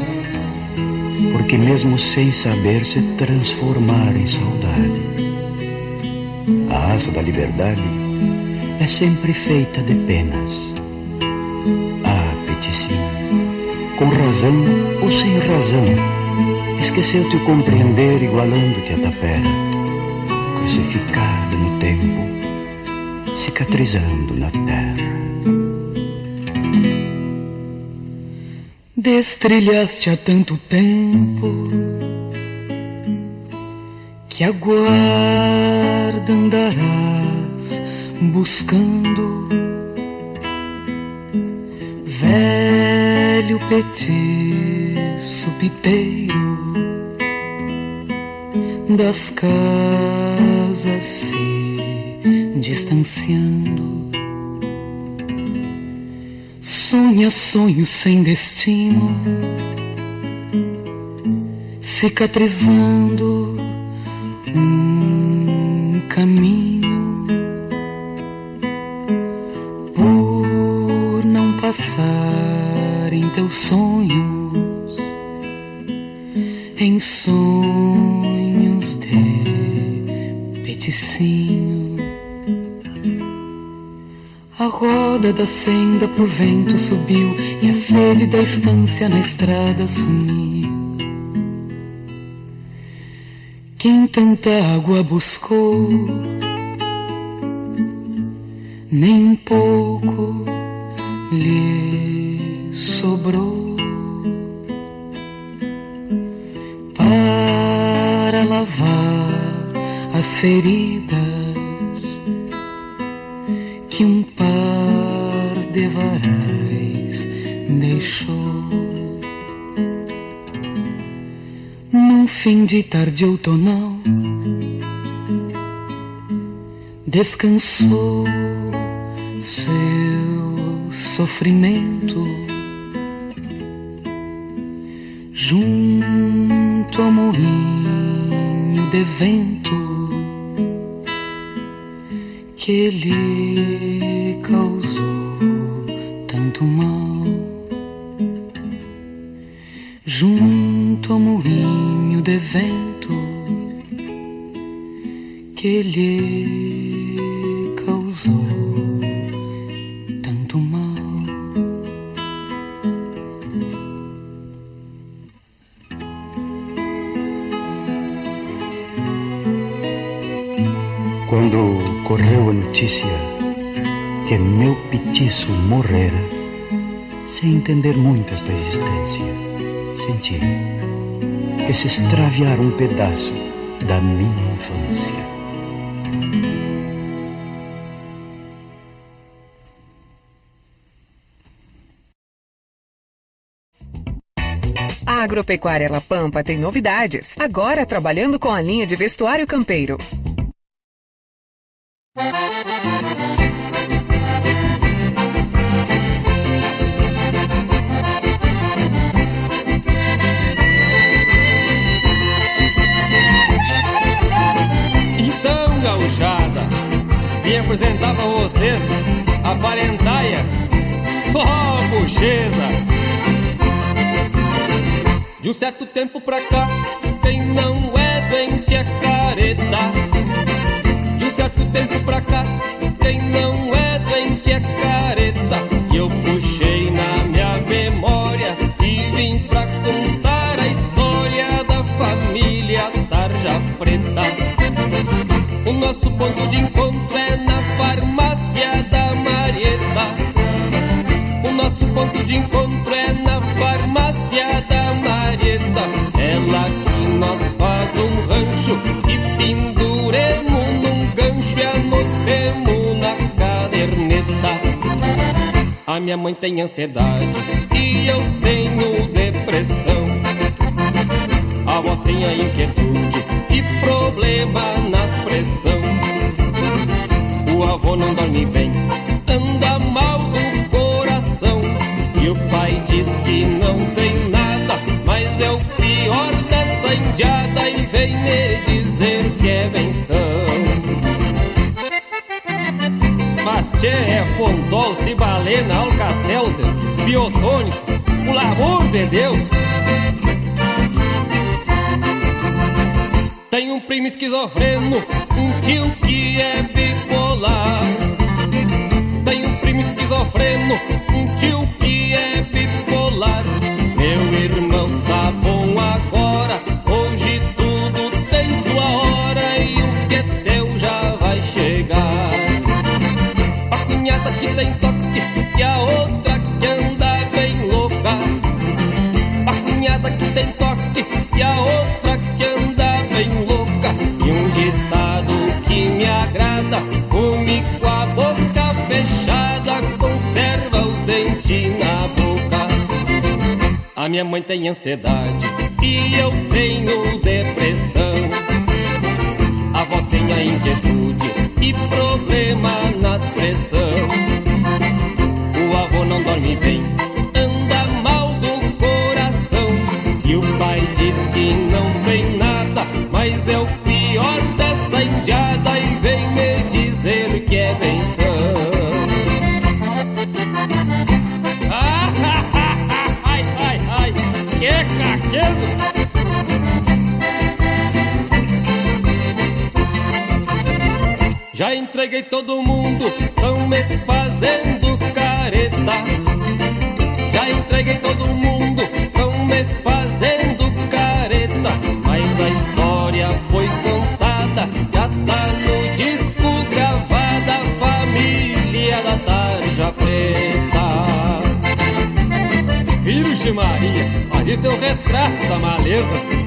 Porque mesmo sem saber se transformar em saudade. A asa da liberdade é sempre feita de penas. Ah, peticinho, com razão ou sem razão, esqueceu-te o compreender igualando-te a tapera, crucificada no tempo, cicatrizando na terra. Destrilhaste há tanto tempo que aguarda andarás buscando velho petiço pipeiro das casas se distanciando. Sonha sonhos sem destino, cicatrizando um caminho por não passar em teus sonhos, sonhos de peticinho. A roda da senda pro vento subiu e a sede da estância na estrada sumiu. Quem tanta água buscou, nem pouco lhe sobrou para lavar as feridas que um par de varais deixou. Num fim de tarde outonal, descansou seu sofrimento ao moinho de vento que lhe causou tanto mal. Junto ao moinho de vento que lhe notícia que meu petiço morrera, sem entender muito esta existência, senti que se extraviar um pedaço da minha infância. A Agropecuária La Pampa tem novidades. Agora trabalhando com a linha de vestuário campeiro. Então, gauchada, vim apresentar pra vocês a parentaia, só bocheza. De um certo tempo pra cá, quem não é doente é careta. Certo tempo pra cá, quem não é doente é careta. E eu puxei na minha memória e vim pra contar a história da família Tarja Preta. O nosso ponto de encontro é na farmácia da Marieta. O nosso ponto de encontro é na farmácia da Marieta. Ela que nós faz um rancho minha mãe tem ansiedade e eu tenho depressão. A avó tem a inquietude e problema nas pressão. O avô não dorme bem, anda mal do coração. E o pai diz que não tem nada, mas é o pior dessa indiada e vem me dizer que é benção. Tchê, é fontol, cibalena, alcacelser, biotônico, pelo amor de Deus. Tem um primo esquizofreno, um tio que é bipolar. Tem um primo esquizofreno, um tio que é bipolar. Minha mãe tem ansiedade e eu tenho depressão. A avó tem a inquietude e problema nas pressão. Entreguei todo mundo, tão me fazendo careta. Já entreguei todo mundo, tão me fazendo careta. Mas a história foi contada, já tá no disco gravada. Família da Tarja Preta. Virgem Maria, mas isso é o retrato da maleza.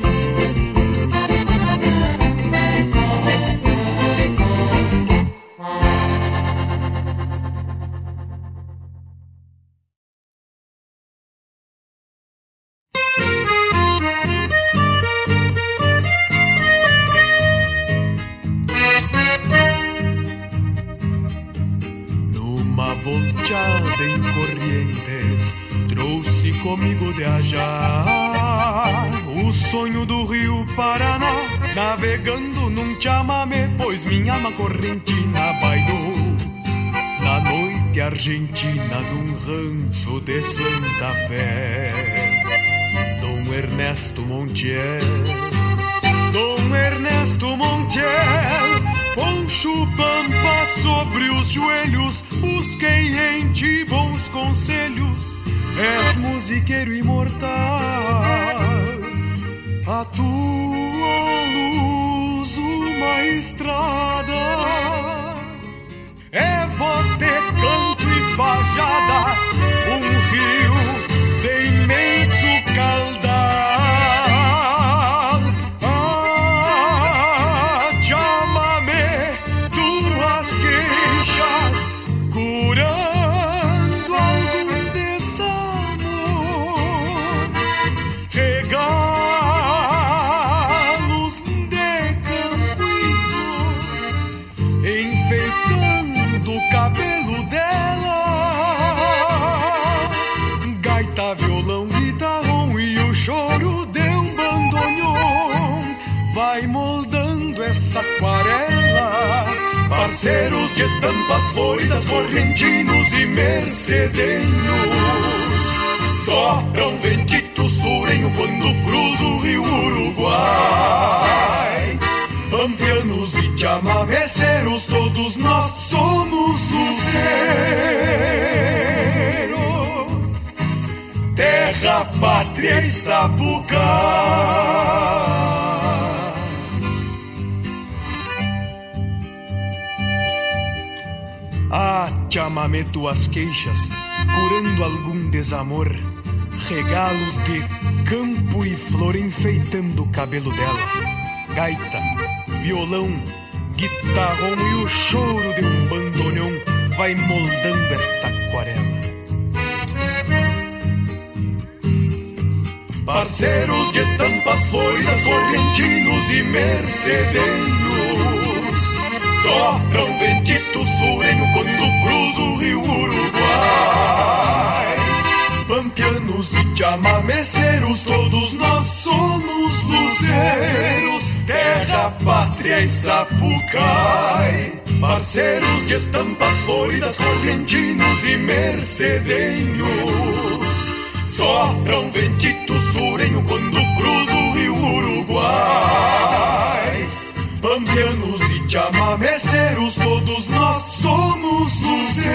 Volteada em Corrientes, trouxe comigo de ajar o sonho do rio Paraná, navegando num chamamé, pois minha alma correntina bailou na noite argentina num rancho de Santa Fé. Dom Ernesto Montiel. Dom Ernesto Montiel, poncho pampa sobre os joelhos, busquei em ti bons conselhos, és musiqueiro imortal. A tua luz, uma estrada, é voz de canto e pajada, um rio Estampas floridas, correntinos e mercedenhos. Sopram ventito surenho quando cruza o rio Uruguai. Pampianos e chamameceiros, todos nós somos luceiros. Terra, pátria e sapucai. Ah, chamame tuas queixas, curando algum desamor. Regalos de campo e flor enfeitando o cabelo dela. Gaita, violão, guitarrão e o choro de um bandoneon vai moldando esta aquarela. Parceiros de estampas floridas, correntinos e mercedenhos Sopram ventito surenho quando cruza o rio Uruguai. Pampianos e chamameceiros, todos nós somos luzeiros. Terra, pátria e sapucai. Parceiros de estampas floridas, correntinos e mercedenhos Sopram ventito surenho quando cruza o rio Uruguai Pampianos e chamameceiros, todos nós somos luzeiros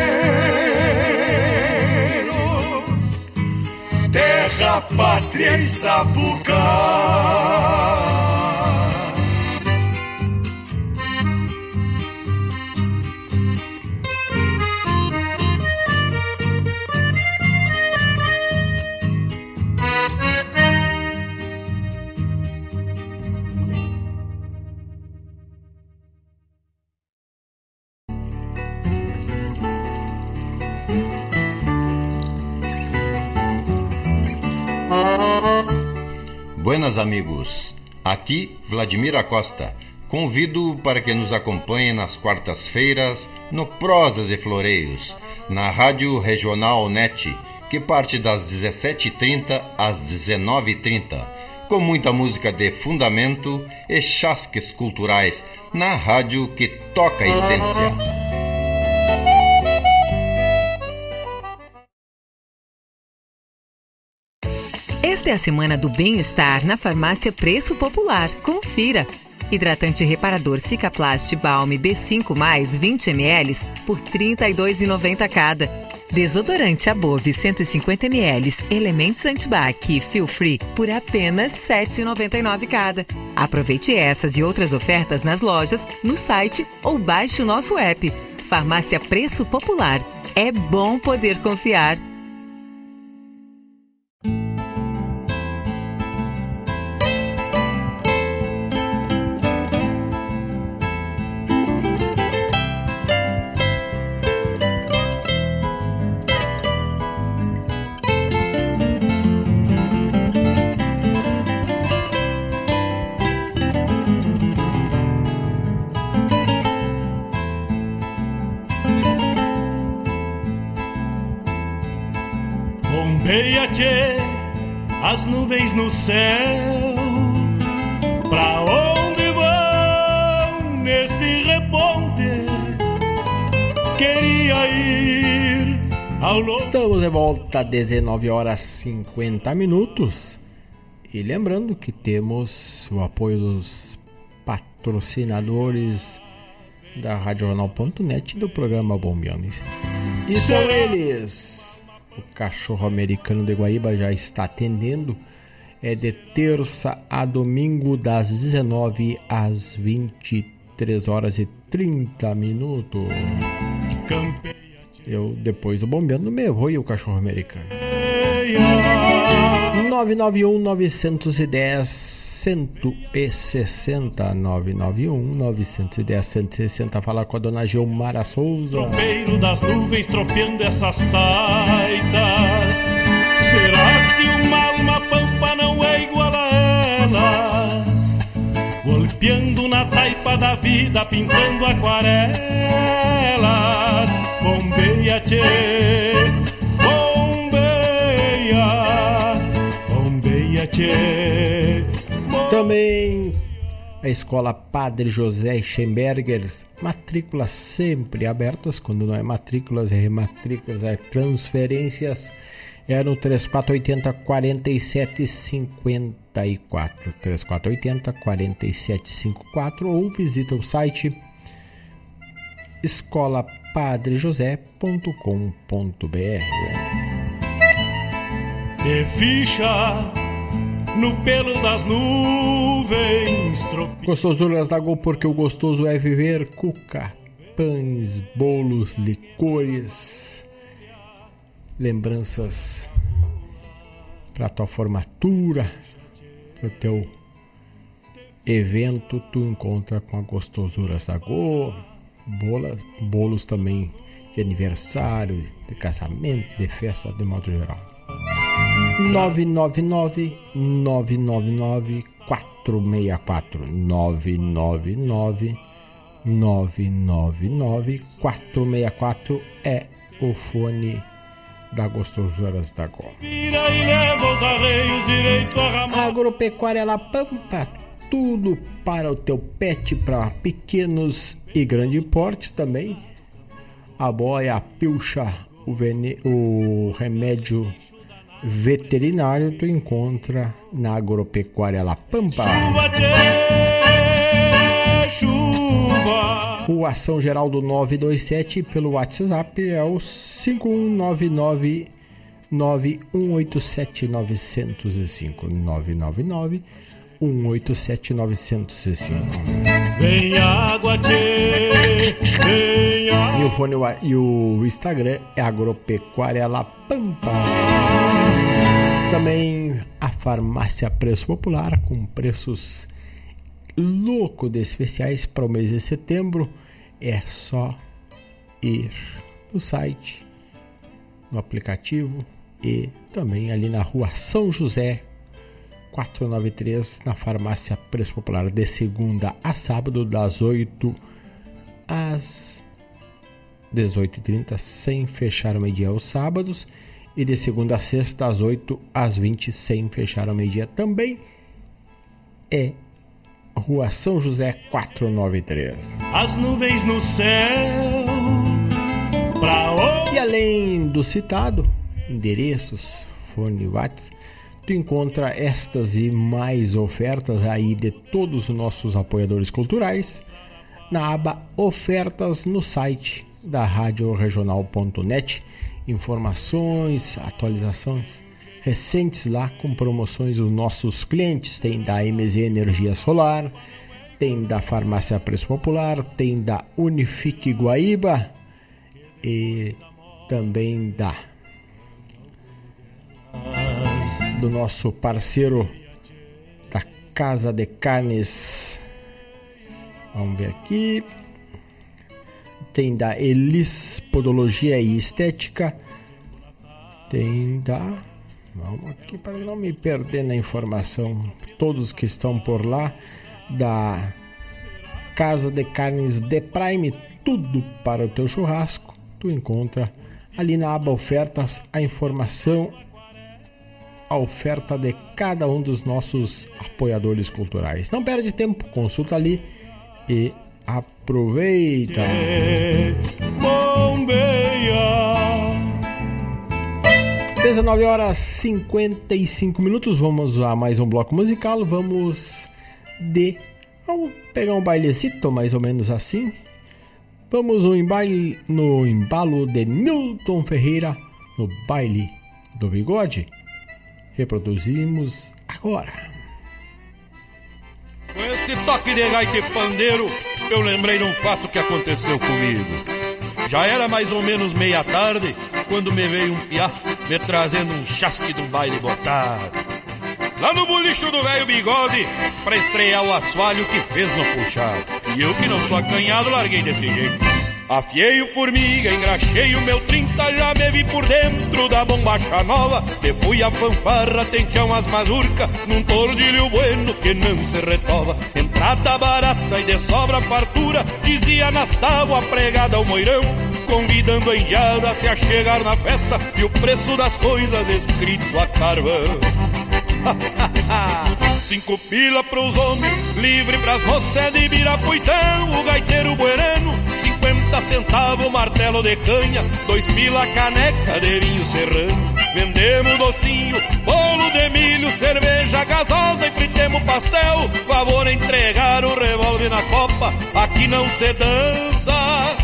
Terra, pátria e sapucai Buenas amigos, aqui Vladimir Acosta. Convido para que nos acompanhe nas quartas-feiras no Prosas e Floreios, na Rádio Regional NET, que parte das 17h30 às 19h30, com muita música de fundamento e chasques culturais, na rádio que toca a essência. Esta é a semana do bem-estar na farmácia Preço Popular. Confira! Hidratante reparador Cicaplast Balm B5+, 20 ml por R$ 32,90 cada. Desodorante Above 150 ml, elementos antibac e feel free por apenas R$ 7,99 cada. Aproveite essas e outras ofertas nas lojas, no site ou baixe o nosso app. Farmácia Preço Popular. É bom poder confiar. As nuvens no céu. Pra onde vão neste reponte? Queria ir ao longe. Estamos de volta, 19 horas 50 minutos. E lembrando que temos o apoio dos patrocinadores da RadioJornal.net do programa Bombeando. E são eles. O cachorro americano de Guaíba já está atendendo. É de terça a domingo, das 19 às 23 horas e 30 minutos. Eu, depois do bombeando, me vou e o cachorro americano. 991 910 160 991 910 160 Fala com a dona Gilmara Souza. Tropeiro das nuvens tropeando essas taitas. Será que uma alma pampa não é igual a elas? Golpeando na taipa da vida, pintando aquarelas. Bombeia, tchê Também a escola Padre José Schembergers, matrículas sempre abertas, quando não é matrículas, é rematrículas, é transferências, é no 3480 4754, 3480 4754 ou visita o site escolapadrejosé.com.br. De ficha no pelo das nuvens. Gostosuras da Gol, porque o gostoso é viver. Cuca, pães, bolos, licores, lembranças para tua formatura, para teu evento, tu encontra com a Gostosuras da Gol. Bolas, bolos também de aniversário, de casamento, de festa, de modo geral. 999 999 464 999 999 464 é o fone da Gostosuras da Gol. Agropecuária La Pampa, tudo para o teu pet, para pequenos e grandes portes também. A boia, a pilcha, o, vene, o remédio veterinário tu encontra na Agropecuária La Pampa. Rua Ação Geraldo 927 pelo WhatsApp é o 5199 9187 905 999 187 905. Vem água, tchê, vem água. E o fone e o Instagram é Agropecuária La Pampa. Também a farmácia Preço Popular com preços louco de especiais para o mês de setembro. É só ir no site, no aplicativo e também ali na rua São José 493 na farmácia Preço Popular de segunda a sábado das 8 às 18h30 sem fechar o meio-dia aos sábados e de segunda a sexta das 8 às 20 sem fechar o meio-dia também é Rua São José 493. As nuvens no céu. E além do citado, endereços, fone WhatsApp Tu encontra estas e mais ofertas aí de todos os nossos apoiadores culturais na aba Ofertas no site da radioregional.net. Informações, atualizações recentes lá com promoções dos nossos clientes. Tem da MZ Energia Solar, tem da Farmácia Preço Popular, tem da Unifique Guaíba e também da do nosso parceiro da Casa de Carnes. Vamos ver aqui. Tem da Elis Podologia e Estética. Tem da. Vamos aqui para não me perder na informação. Todos que estão por lá. Da Casa de Carnes de Prime. Tudo para o teu churrasco. Tu encontra ali na aba ofertas a informação a oferta de cada um dos nossos apoiadores culturais. Não perde tempo, consulta ali e aproveita. 19 horas 55 minutos. Vamos a mais um bloco musical. Vamos de. Vamos pegar um bailecito, mais ou menos assim. Vamos no embalo, no embalo de Newton Ferreira, no baile do bigode. Reproduzimos agora. Com este toque de gaita e pandeiro, eu lembrei de um fato que aconteceu comigo. Já era mais ou menos meia tarde quando me veio um piá me trazendo um chasque do baile botado. Lá no bolicho do velho bigode, pra estrear o assoalho que fez no puxado. E eu que não sou acanhado, larguei desse jeito. Afiei o formiga, engraxei o meu 30, já me vi por dentro da bombacha nova. E fui a fanfarra, tenteão as mazurca, num tordilho bueno que não se retova. Entrada barata e de sobra fartura, dizia nas tábuas pregada ao moirão. Convidando a indiada a se achegar na festa e o preço das coisas escrito a carvão. (laughs) Cinco pila pros homens, livre pras moças de Birapuitão, o gaiteiro buerano, cinquenta centavos martelo de canha, dois pila caneca de vinho serrano. Vendemos docinho, bolo de milho, cerveja gasosa e fritemos pastel. Favor entregar o revólver na copa, aqui não se dança,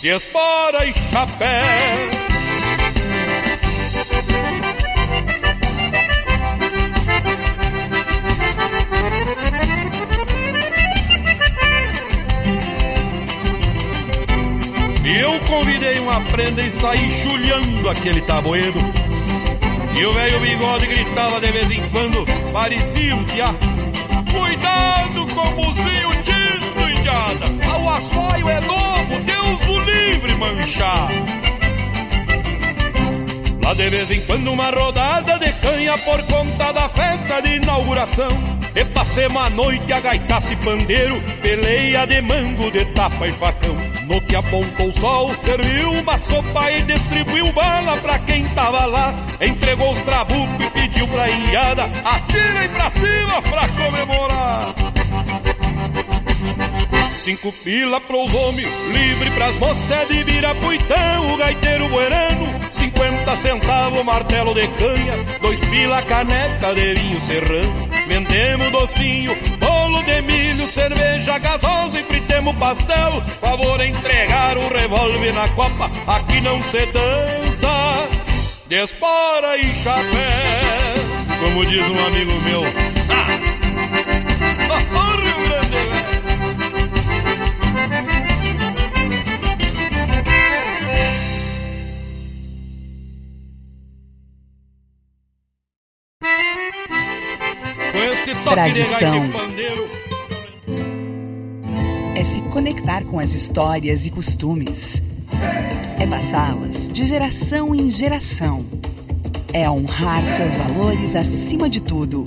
de espora e chapéu. Convidei uma prenda e saí chulhando aquele tabueiro. E o velho bigode gritava de vez em quando, parecia um piá. Cuidado com o buzinho tinto, indiada! O assoio é novo, Deus o livre manchar! Lá de vez em quando uma rodada de canha por conta da festa de inauguração. E passemos a noite a gaitaça e pandeiro, peleia de mango, de tapa e facão. No que apontou o sol, serviu uma sopa e distribuiu bala pra quem tava lá. Entregou os trabucos e pediu pra ilhada, atirem pra cima pra comemorar. Cinco pila pros homens, livre pras moças de Birapuitão, o gaiteiro buerano. Cinquenta centavos martelo de canha, dois pila caneca de vinho serrano. Vendemos docinho, bolo de milho, cerveja gasosa e fritemos pastel. Favor entregar o revólver na copa, aqui não se dança. Despora e chapéu, como diz um amigo meu. Tradição é se conectar com as histórias e costumes. É passá-las de geração em geração. É honrar seus valores acima de tudo.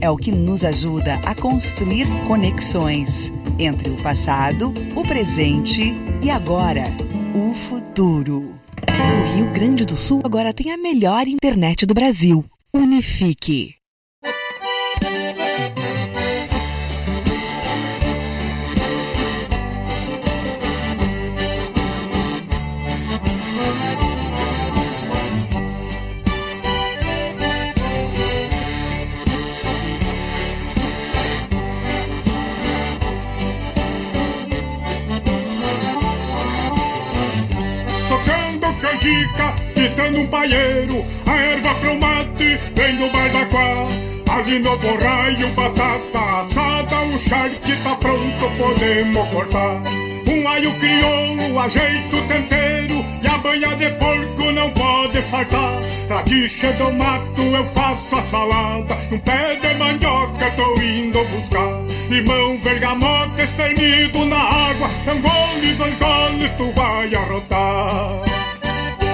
É o que nos ajuda a construir conexões entre o passado, o presente e agora, o futuro. O Rio Grande do Sul agora tem a melhor internet do Brasil. Unifique. Pitando um paieiro, a erva pro mate, vem do barbacoa. Ali no borraio, batata assada, o charque tá pronto, podemos cortar. Um alho crioulo, ajeito tempero, e a banha de porco não pode faltar. Radicha do mato, eu faço a salada, um pé de mandioca tô indo buscar. Limão, vergamota, espernido na água, um gole, dois goles, tu vai arrotar.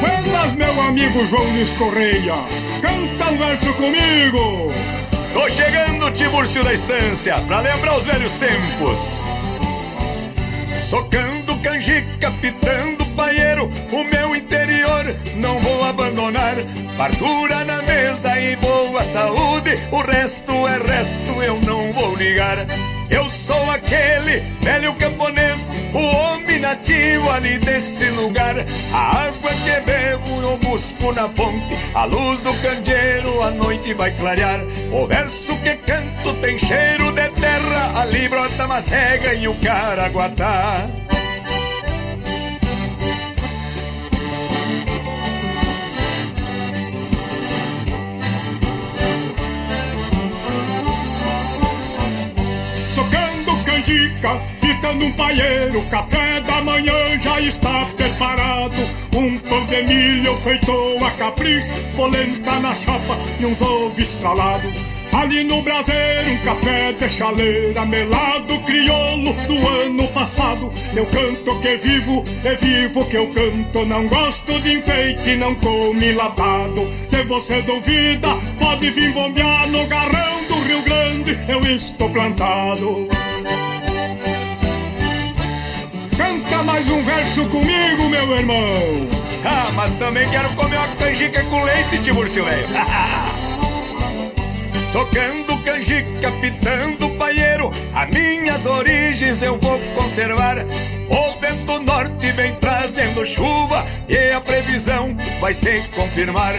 Buenas, meu amigo João Luiz Correia. Canta um verso comigo. Tô chegando, Tiburcio da Estância, pra lembrar os velhos tempos. Socando canjica, pitando paieiro, o meu interior não vou abandonar. Fartura na mesa e boa saúde, o resto é resto, eu não vou ligar. Eu sou aquele velho camponês, o homem na nativo ali desse lugar. A água que bebo eu busco na fonte. A luz do candeeiro a noite vai clarear. O verso que canto tem cheiro de terra. Ali brota macega e o caraguatá. canjica, pitando um paieiro. Café da manhã já está preparado. Um pão de milho feito a capricho, polenta na chapa e uns ovos estralados. Ali no braseiro, um café de chaleira, melado crioulo do ano passado. Eu canto que vivo, é vivo que eu canto. Não gosto de enfeite, não come latado. Se você duvida, pode vir bombear no garrão do Rio Grande, eu estou plantado. Mais um verso comigo, meu irmão. Ah, mas também quero comer uma canjica com leite, Tiburcio velho. (laughs) Socando canjica, pitando paieiro, as minhas origens eu vou conservar. O vento norte vem trazendo chuva e a previsão vai se confirmar.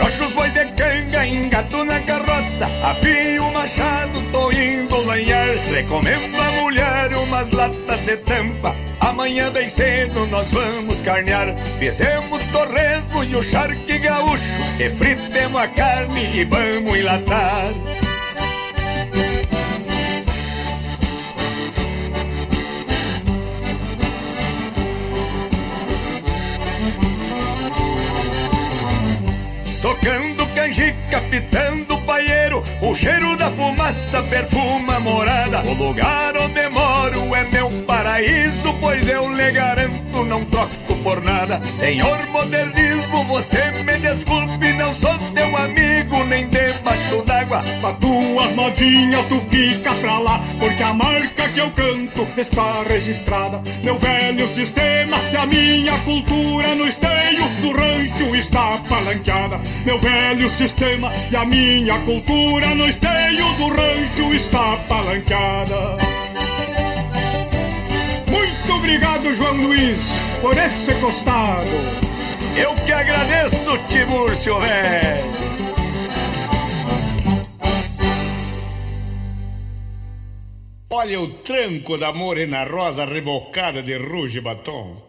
Rocho os bois de canga, engato na carroça, afio o machado, tô indo lanhar. Recomendo a mulher umas latas de tampa. Amanhã bem cedo nós vamos carnear. Fizemos torresmo e o charque gaúcho. E fritemos a carne e vamos enlatar Socando canjica, pitando paieiro O cheiro da fumaça perfuma a morada. O lugar onde moro é meu paraíso Pois eu lhe garanto, não troco por nada. Senhor modernismo, você me desculpe Não sou teu amigo, nem debaixo d'água Pra tuas modinhas tu fica pra lá Porque a marca que eu canto está registrada. Meu velho sistema e a minha cultura No esteio do rancho está palanqueada. Meu velho sistema e a minha cultura No esteio do rancho está palanqueada. Muito obrigado, João Luiz, por esse costado. Eu que agradeço, Timúrcio, velho Olha o tranco da morena rosa rebocada de ruge batom.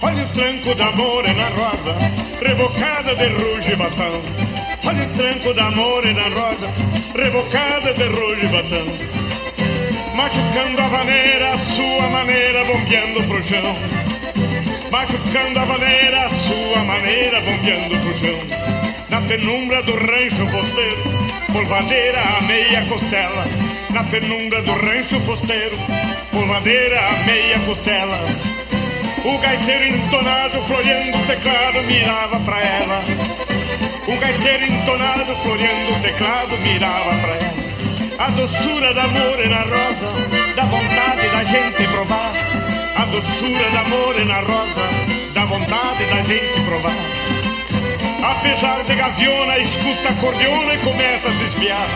Olha o tranco da morena rosa, revocada de ruge batão. Olha o tranco da morena rosa, revocada de ruge batão. Machucando a vaneira, a sua maneira, bombeando pro chão. Machucando a vaneira, a sua maneira, bombeando pro chão. Na penumbra do rancho posteiro, polvadeira a meia costela. Na penumbra do rancho posteiro, polvadeira a meia costela. O gaiteiro entonado, floreando o teclado, mirava pra ela. O gaiteiro entonado, floreando o teclado, mirava pra ela. A doçura da morena rosa, dá vontade da gente provar. A doçura da morena rosa, dá vontade da gente provar. Apesar de gaviona, escuta acordeona e começa a se espiar.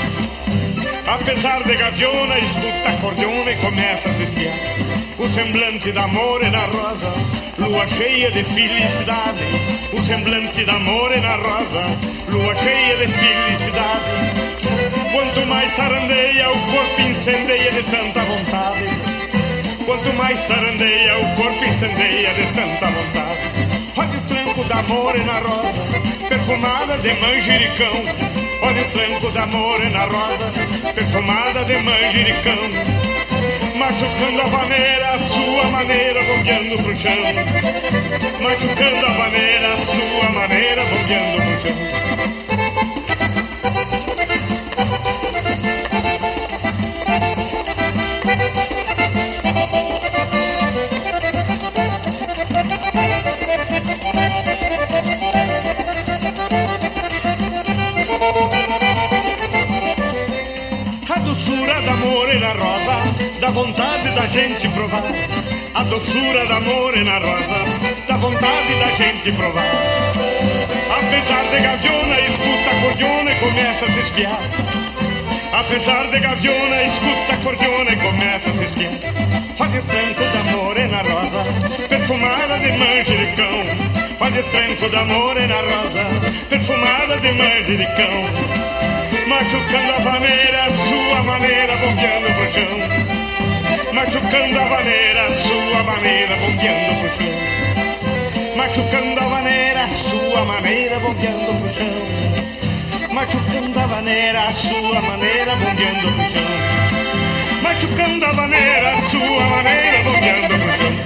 Apesar de gaviona, escuta acordeona e começa a se espiar. O semblante da morena rosa, lua cheia de felicidade. O semblante da morena rosa, lua cheia de felicidade. Quanto mais sarandeia, o corpo incendeia de tanta vontade. Quanto mais sarandeia, o corpo incendeia de tanta vontade. Olha o tranco da morena rosa, perfumada de manjericão. Olha o tranco da morena rosa, perfumada de manjericão. Machucando a vaneira, a sua maneira, bombeando pro chão. Machucando a vaneira, a sua maneira, bombeando pro chão. Dá vontade da gente provar a doçura da morena rosa, dá vontade da gente provar. Apesar de gaviona, escuta a cordiona e começa a se espiar. Apesar de gaviona, escuta a cordiona e começa a se espiar. Olha tranco da morena rosa, perfumada de manjericão. Olha o tranco da morena rosa, perfumada de manjericão. Machucando a vaneira, sua maneira, bombeando pro chão machucando a vaneira, sua maneira, bombeando pro chão. Machucando a vaneira, sua maneira, bombeando pro chão. Machucando a vaneira, sua maneira, bombeando pro chão. Machucando a vaneira, sua maneira, bombeando pro chão.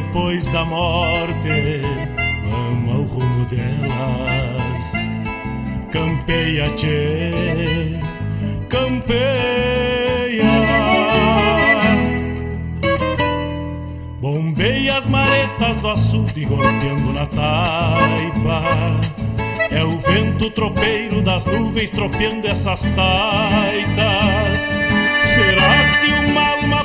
Depois da morte vamos ao rumo delas? Campeia, tchê, campeia. Bombeia as maretas do açude golpeando na taipa. É o vento tropeiro das nuvens tropeando essas taitas. Será que uma alma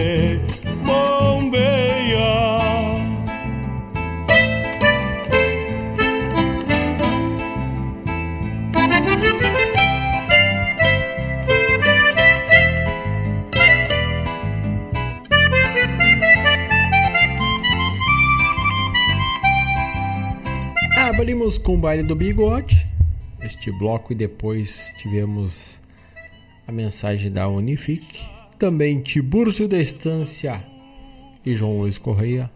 Abrimos com o baile do bigode, este bloco, e depois tivemos a mensagem da Unifique, também Tibúrcio da Estância e João Luiz Correia,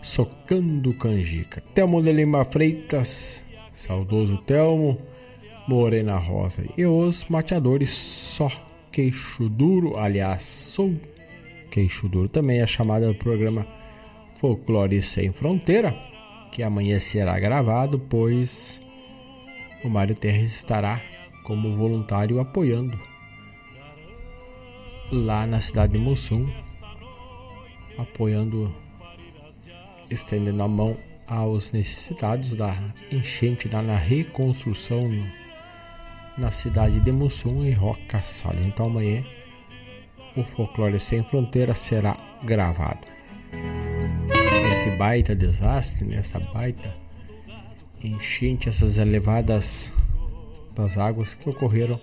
Socando Canjica. Telmo de Lima Freitas, saudoso Telmo, Morena Rosa e os mateadores só queixo duro, aliás, sou queixo duro também é chamada do programa Folclore Sem Fronteira que amanhã será gravado, pois o Mário Terres estará como voluntário apoiando lá na cidade de Mussum, apoiando, estendendo a mão aos necessitados da enchente lá na reconstrução na cidade de Mussum e Roca Salha. Então amanhã o Folclore Sem Fronteiras será gravado esse baita desastre, né? baita enchente, essas elevadas das águas que ocorreram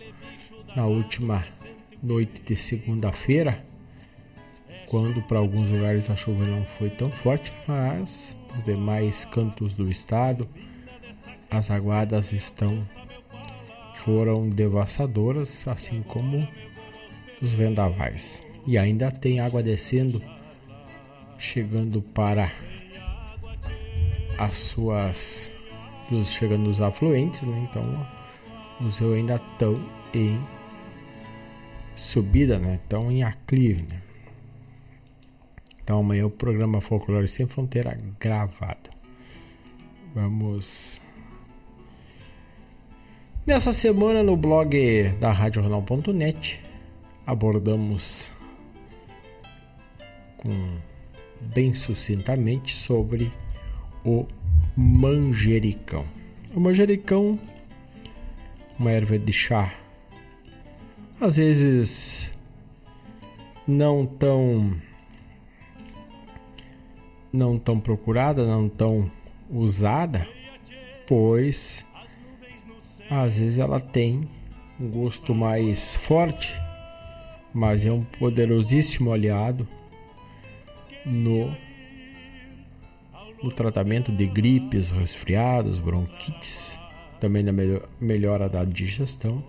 na última noite de segunda-feira, quando para alguns lugares a chuva não foi tão forte, mas os demais cantos do estado as aguadas estão foram devastadoras, assim como os vendavais. E ainda tem água descendo chegando para as suas chegando nos afluentes, né? Então os rios ainda estão em subida, né? Estão em aclive, né? Então amanhã o programa Folclore Sem Fronteira gravado. Vamos Nessa semana no blog da RadioJornal.net abordamos com bem sucintamente sobre o manjericão. O manjericão, uma erva de chá, às vezes não tão não tão procurada, não tão usada, pois às vezes ela tem um gosto mais forte, mas é um poderosíssimo aliado no, no tratamento de gripes, resfriados, bronquites, também na melhora da digestão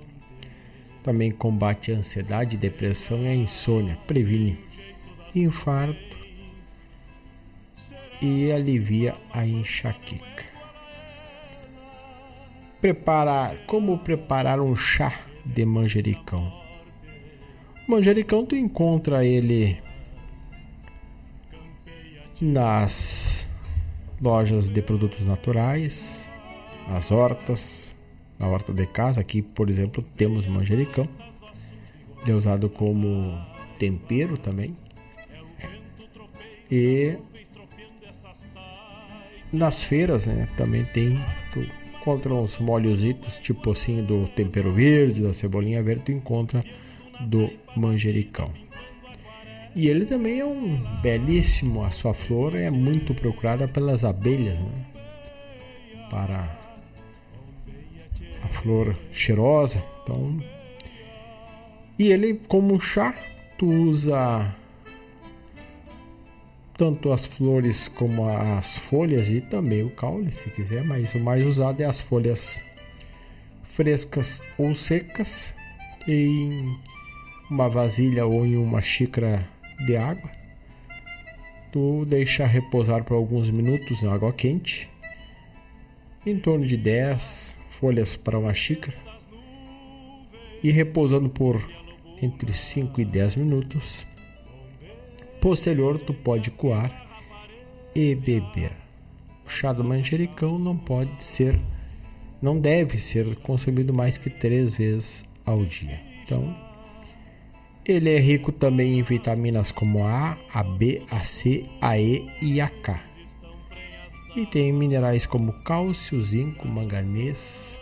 Também combate a ansiedade, depressão e a insônia. Previne infarto e alivia a enxaqueca. Preparar, como preparar um chá de manjericão? Manjericão tu encontra ele nas lojas de produtos naturais, nas hortas, na horta de casa. Aqui, por exemplo, temos manjericão. Ele é usado como tempero também. E nas feiras, né, também tem tu encontra uns molhositos tipo assim do tempero verde, da cebolinha verde, tu encontra do manjericão. E ele também é um belíssimo, a sua flor é muito procurada pelas abelhas, né? Para a flor cheirosa. Então, e ele como chá, tu usa tanto as flores como as folhas e também o caule, se quiser, mas o mais usado é as folhas frescas ou secas em uma vasilha ou em uma xícara de água. Tu deixa repousar por alguns minutos na água quente, em torno de 10 folhas para uma xícara, e repousando por entre 5 e 10 minutos posterior tu pode coar e beber. O chá do manjericão não pode ser, não deve ser consumido mais que três vezes ao dia. Então, ele é rico também em vitaminas como a A, B, a C, a E e a K. E tem minerais como cálcio, zinco, manganês,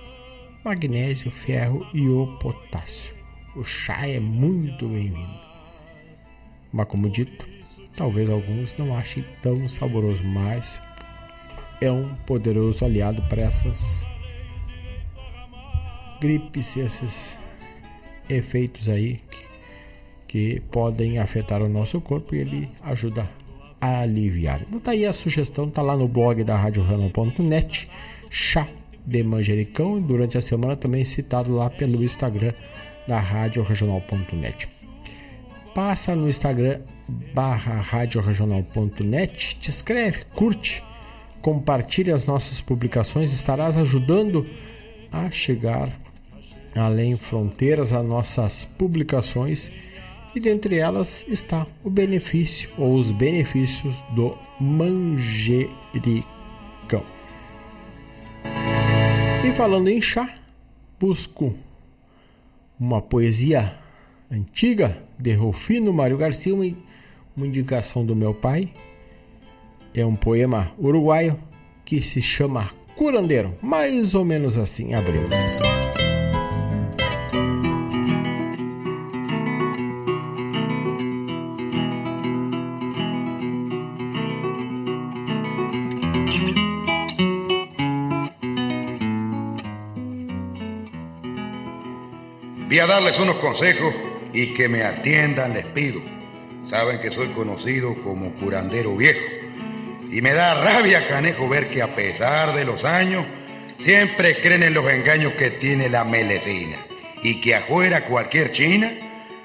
magnésio, ferro e o potássio. O chá é muito bem-vindo. Mas como dito, Talvez alguns não achem tão saboroso, mas é um poderoso aliado para essas gripes, esses efeitos aí que, podem afetar o nosso corpo e ele ajuda a aliviar. Então tá aí a sugestão, tá lá no blog da RadioRanão.net, chá de manjericão, durante a semana também citado lá pelo Instagram da RadioRegional.net passa no Instagram barra radioregional.net, te escreve, curte, compartilhe as nossas publicações, estarás ajudando a chegar além fronteiras as nossas publicações e dentre elas está o benefício ou os benefícios do manjericão. E falando em chá, busco uma poesia antiga de Rufino Mário Garcia, uma, uma indicação do meu pai. É um poema uruguaio que se chama Curandeiro, mais ou menos assim abrimos. Voy a darles unos consejos y que me atiendan les pido. Saben que soy conocido como curandero viejo. Y me da rabia, canejo, ver que a pesar de los años, siempre creen en los engaños que tiene la melecina. Y que afuera cualquier china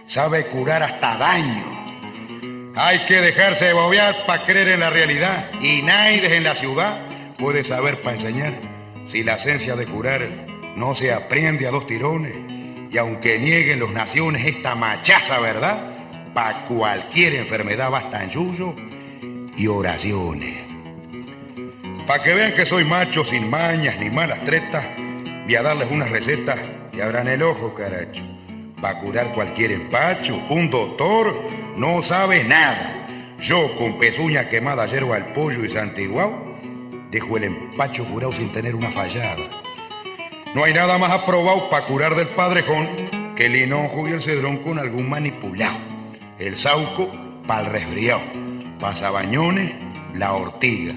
sabe curar hasta daño. Hay que dejarse de bobear para creer en la realidad. Y nadie en la ciudad puede saber para enseñar. Si la esencia de curar no se aprende a dos tirones y aunque nieguen los naciones esta machaza verdad, para cualquier enfermedad bastan yuyo y oraciones. Para que vean que soy macho sin mañas ni malas tretas, voy a darles unas recetas y abran el ojo, caracho. Para curar cualquier empacho, un doctor no sabe nada. Yo con pezuña quemada, yerba al pollo y santiguao, dejo el empacho curado sin tener una fallada. No hay nada más aprobado para curar del padrejón que el hinojo y el cedrón con algún manipulado. El sauco para el resfriado. Pasabañones, la ortiga.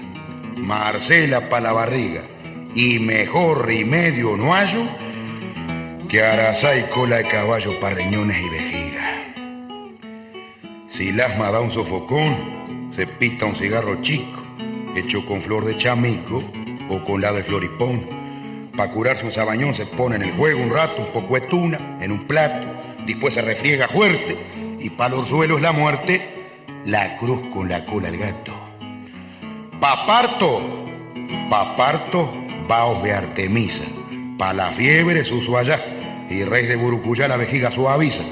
Marcela para la barriga. Y mejor remedio no hallo que y cola de caballo para riñones y vejiga. Si el asma da un sofocón, se pita un cigarro chico, hecho con flor de chamico o con la de floripón Para curarse un sabañón se pone en el juego un rato, un poco de tuna, en un plato, después se refriega fuerte y para los suelos la muerte, la cruz con la cola al gato. Paparto, paparto, vaos de Artemisa, pa' la fiebre su allá, y rey de Burucuyá la vejiga suaviza,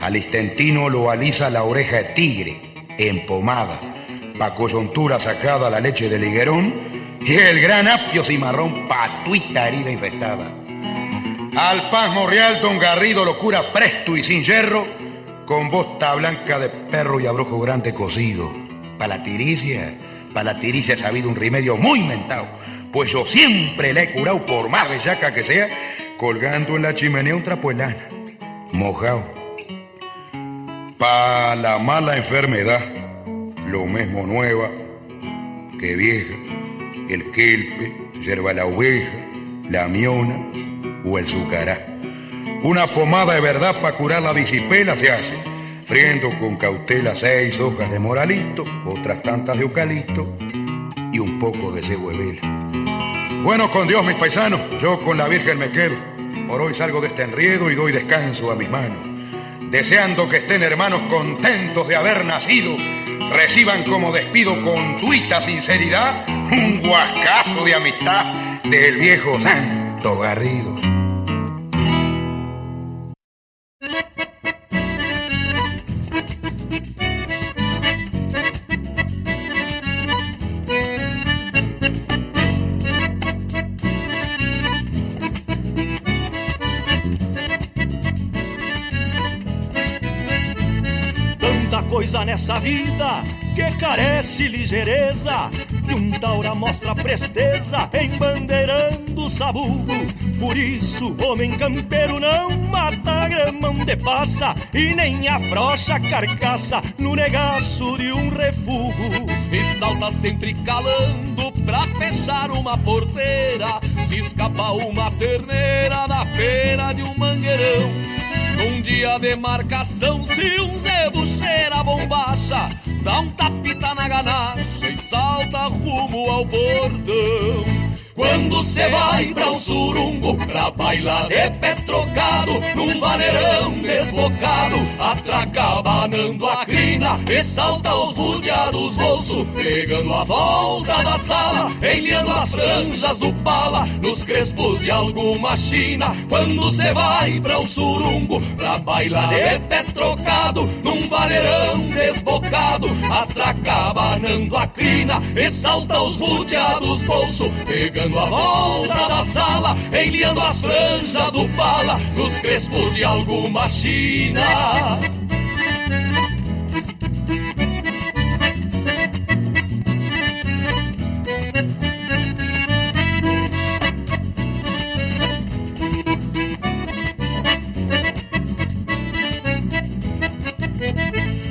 al istentino lo alisa la oreja de tigre, empomada, pa' coyuntura sacada la leche del higuerón, y el gran apio cimarrón patuita herida infestada. Al pasmo real don Garrido lo cura presto y sin hierro, con bosta blanca de perro y abrojo grande cocido. Pa' la tiricia, pa' la tiricia ha sabido un remedio muy mentado, pues yo siempre le he curado por más bellaca que sea, colgando en la chimenea un trapo lana, mojado. Pa' la mala enfermedad, lo mismo nueva que vieja, el kelpe, yerba la oveja, la miona o el sucará. Una pomada de verdad para curar la disipela se hace, friendo con cautela seis hojas de moralito, otras tantas de eucalipto y un poco de cebo. Bueno, con Dios, mis paisanos, yo con la Virgen me quedo. Por hoy salgo de este enriedo y doy descanso a mis manos. Deseando que estén hermanos contentos de haber nacido, reciban como despido con tuita sinceridad un guascazo de amistad del viejo Santo Garrido. Nessa vida que carece ligeireza. E um taura mostra presteza embandeirando o sabugo. Por isso, homem campeiro não mata grama onde passa E nem afrocha a carcaça no negaço de um refugo. E salta sempre calando pra fechar uma porteira. Se escapa uma terneira da feira de um mangueirão num dia de marcação, se um zebo cheira bombacha, dá um tapita na ganacha e salta rumo ao portão. Quando cê vai pra um surungo, pra bailar de pé trocado, num vaneirão desbocado, atraca banando a crina e salta os budeados bolso, pegando a volta da sala, enliando as franjas do pala, nos crespos de alguma china. Quando cê vai pra um surungo, pra bailar de pé trocado, num vaneirão desbocado, atraca banando a crina e salta os budeados bolso, pegando Dando a volta da sala, enliando as franjas do pala Nos crespos de alguma china.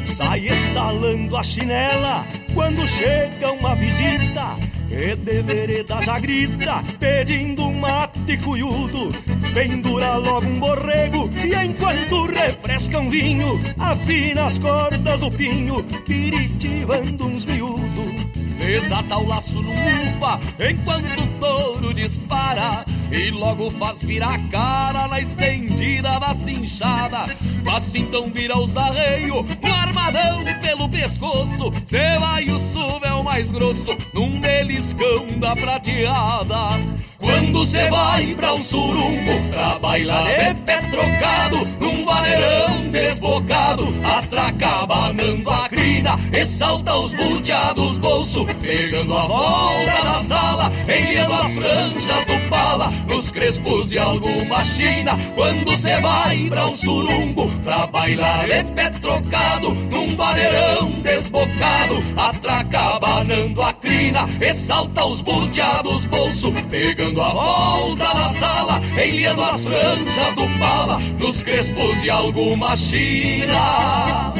Sai estalando a chinela quando chega uma visita E de vereda já grita pedindo um mate cuiudo. Pendura logo um borrego e enquanto refresca um vinho Afina as cordas do pinho, piritivando uns miúdos. Desata o laço no upa enquanto o touro dispara E logo faz virar a cara na estendida da cinchada. Mas então vira os arreios, um armadão pelo pescoço. Cê vai o suvel mais grosso num beliscão da prateada. Quando cê vai pra um surungo Pra bailar de pé trocado Num vaneirão desbocado Atraca banando a crina E salta os buteados bolso Pegando a volta da sala Enviando as franjas do pala Nos crespos de alguma china Quando cê vai pra um surungo Pra bailar de pé trocado Num vaneirão desbocado Atraca banando a crina E salta os buteados bolso Pegando a volta na sala, enliando as franjas do pala, nos crespos de alguma china.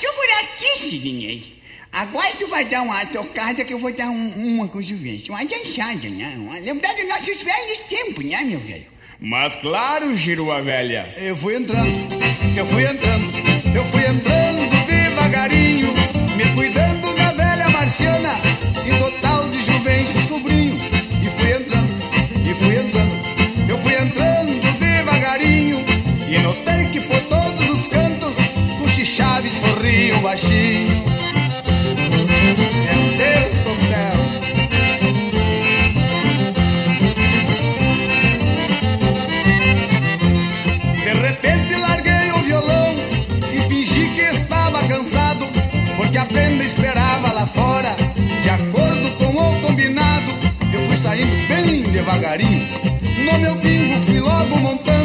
Que por aqui, Sidney. Agora tu vai dar uma tocada que eu vou dar um- uma com o Juvencio. Uma dançada, né? Uma- Lembrar dos nossos velhos tempos, né, meu velho? Mas claro, girou a velha. Eu fui entrando, eu fui entrando, eu fui entrando devagarinho, me cuidando da velha marciana sorriam baixinho. Meu Deus do céu! De repente larguei o violão e fingi que estava cansado, porque a prenda esperava lá fora. De acordo com o combinado, eu fui saindo bem devagarinho. No meu bingo fui logo montando,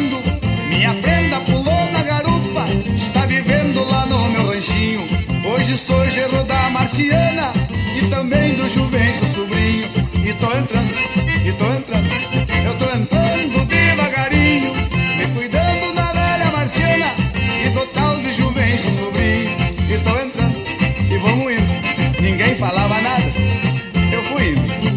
do sobrinho. E tô entrando, e tô entrando, eu tô entrando devagarinho, me cuidando da velha Marciana e do tal de Juvencio sobrinho. E tô entrando, e vamos indo. Ninguém falava nada, eu fui indo.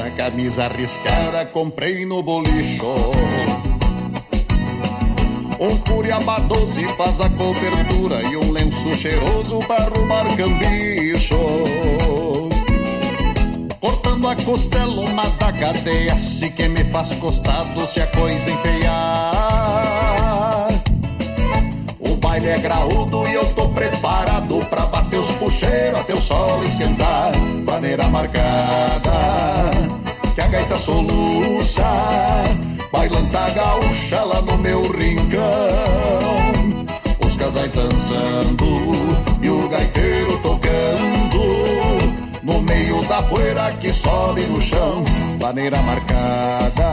Recheada, camisa arriscada, comprei no bolicho. Um curiaba doze faz a cobertura e um lenço cheiroso para arrumar cambicho. Cortando a costela, uma da cadeia, se que me faz costado se a coisa enfeiar. O baile é graúdo e eu tô preparado pra bater os puxeiros até o sol esquentar. Vaneira marcada, que a gaita soluça, bailanta gaúcha lá no meu rincão. Os casais dançando e o gaiteiro tocando. No meio da poeira que sobe no chão, vaneira marcada,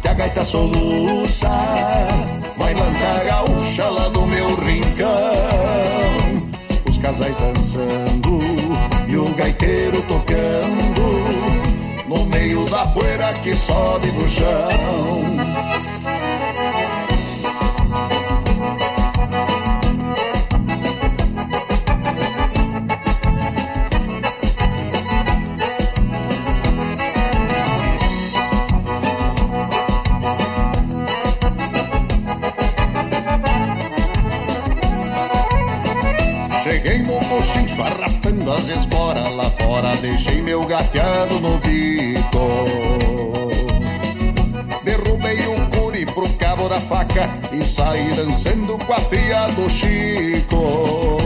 que a gaita soluça, bailanta gaúcha lá no casais dançando e o gaiteiro tocando, no meio da poeira que sobe no chão. Gateado no bico. Derrubei o curi pro cabo da faca E saí dançando com a filha do Chico.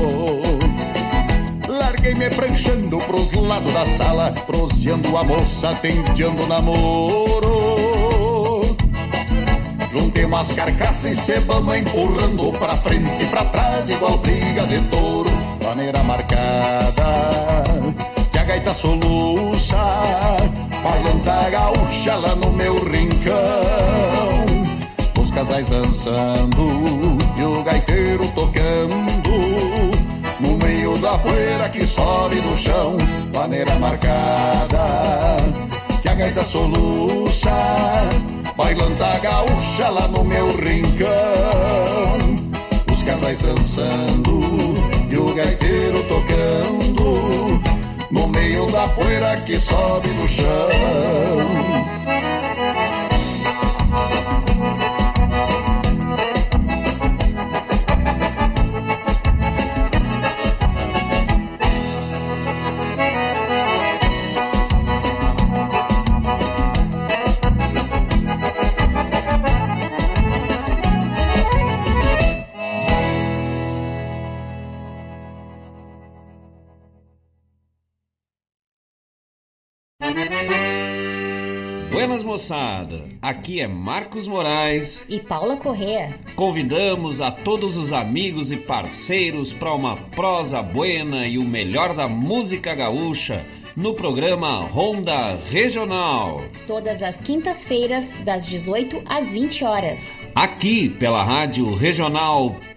Larguei me pranchando pros lados da sala Proseando a moça, tenteando namoro. Juntei umas carcaças e cebamos empurrando pra frente e pra trás Igual briga de touro, maneira marcada gaita soluça, bailanta gaúcha lá no meu rincão. Os casais dançando e o gaiteiro tocando. No meio da poeira que sobe no chão, maneira marcada, que a gaita soluça, bailando a gaúcha lá no meu rincão. Os casais dançando e o gaiteiro tocando, no meio da poeira que sobe no chão. Moçada, aqui é Marcos Moraes e Paula Correa. Convidamos a todos os amigos e parceiros para uma prosa buena e o melhor da música gaúcha no programa Ronda Regional. Todas as quintas-feiras, das 18 às 20 horas. Aqui pela Rádio Regional.net.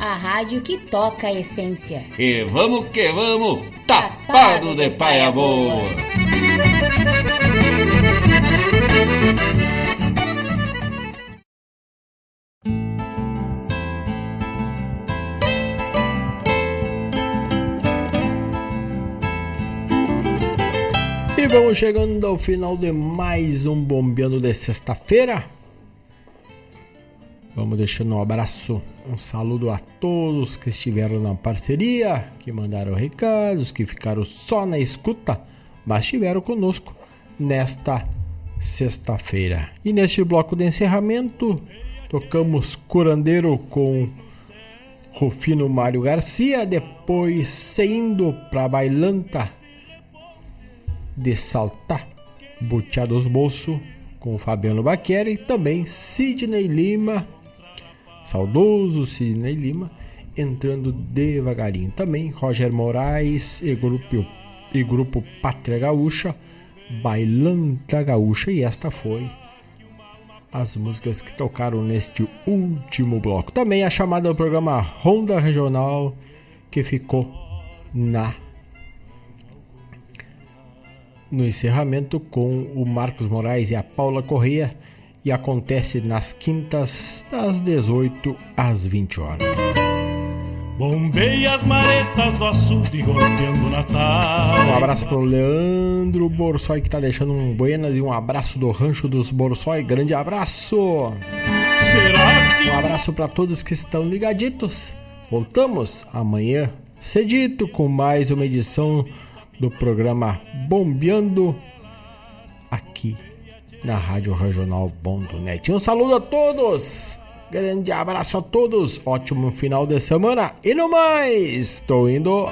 A rádio que toca a essência. E vamos que vamos, tapado de paia boa. Vamos chegando ao final de mais um Bombeando de sexta-feira. Vamos deixando um abraço, um saludo a todos que estiveram na parceria, que mandaram recados, que ficaram só na escuta, mas estiveram conosco nesta sexta-feira. E neste bloco de encerramento, tocamos Curandeiro com Rufino Mário Garcia, depois saindo para Bailanta de Saltar, Butiá dos Bolsos, com Fabiano Baquera e também Sidney Lima, saudoso Sidney Lima, entrando devagarinho. Também Roger Moraes e grupo, e grupo Pátria Gaúcha, Bailanta Gaúcha, e esta foi as músicas que tocaram neste último bloco. Também a chamada do programa Ronda Regional, que ficou na no encerramento com o Marcos Moraes e a Paula Correia e acontece nas quintas das 18 às 20 horas. Bombei as maretas do açude golpeando na tarde. Um abraço pro Leandro Borsoi que tá deixando um buenas e um abraço do Rancho dos Borsoi. Grande abraço! Será que... Um abraço para todos que estão ligaditos. Voltamos amanhã cedito com mais uma edição do programa Bombeando aqui na Rádio Regional.net. Um saludo a todos, grande abraço a todos, ótimo final de semana e no mais, estou indo.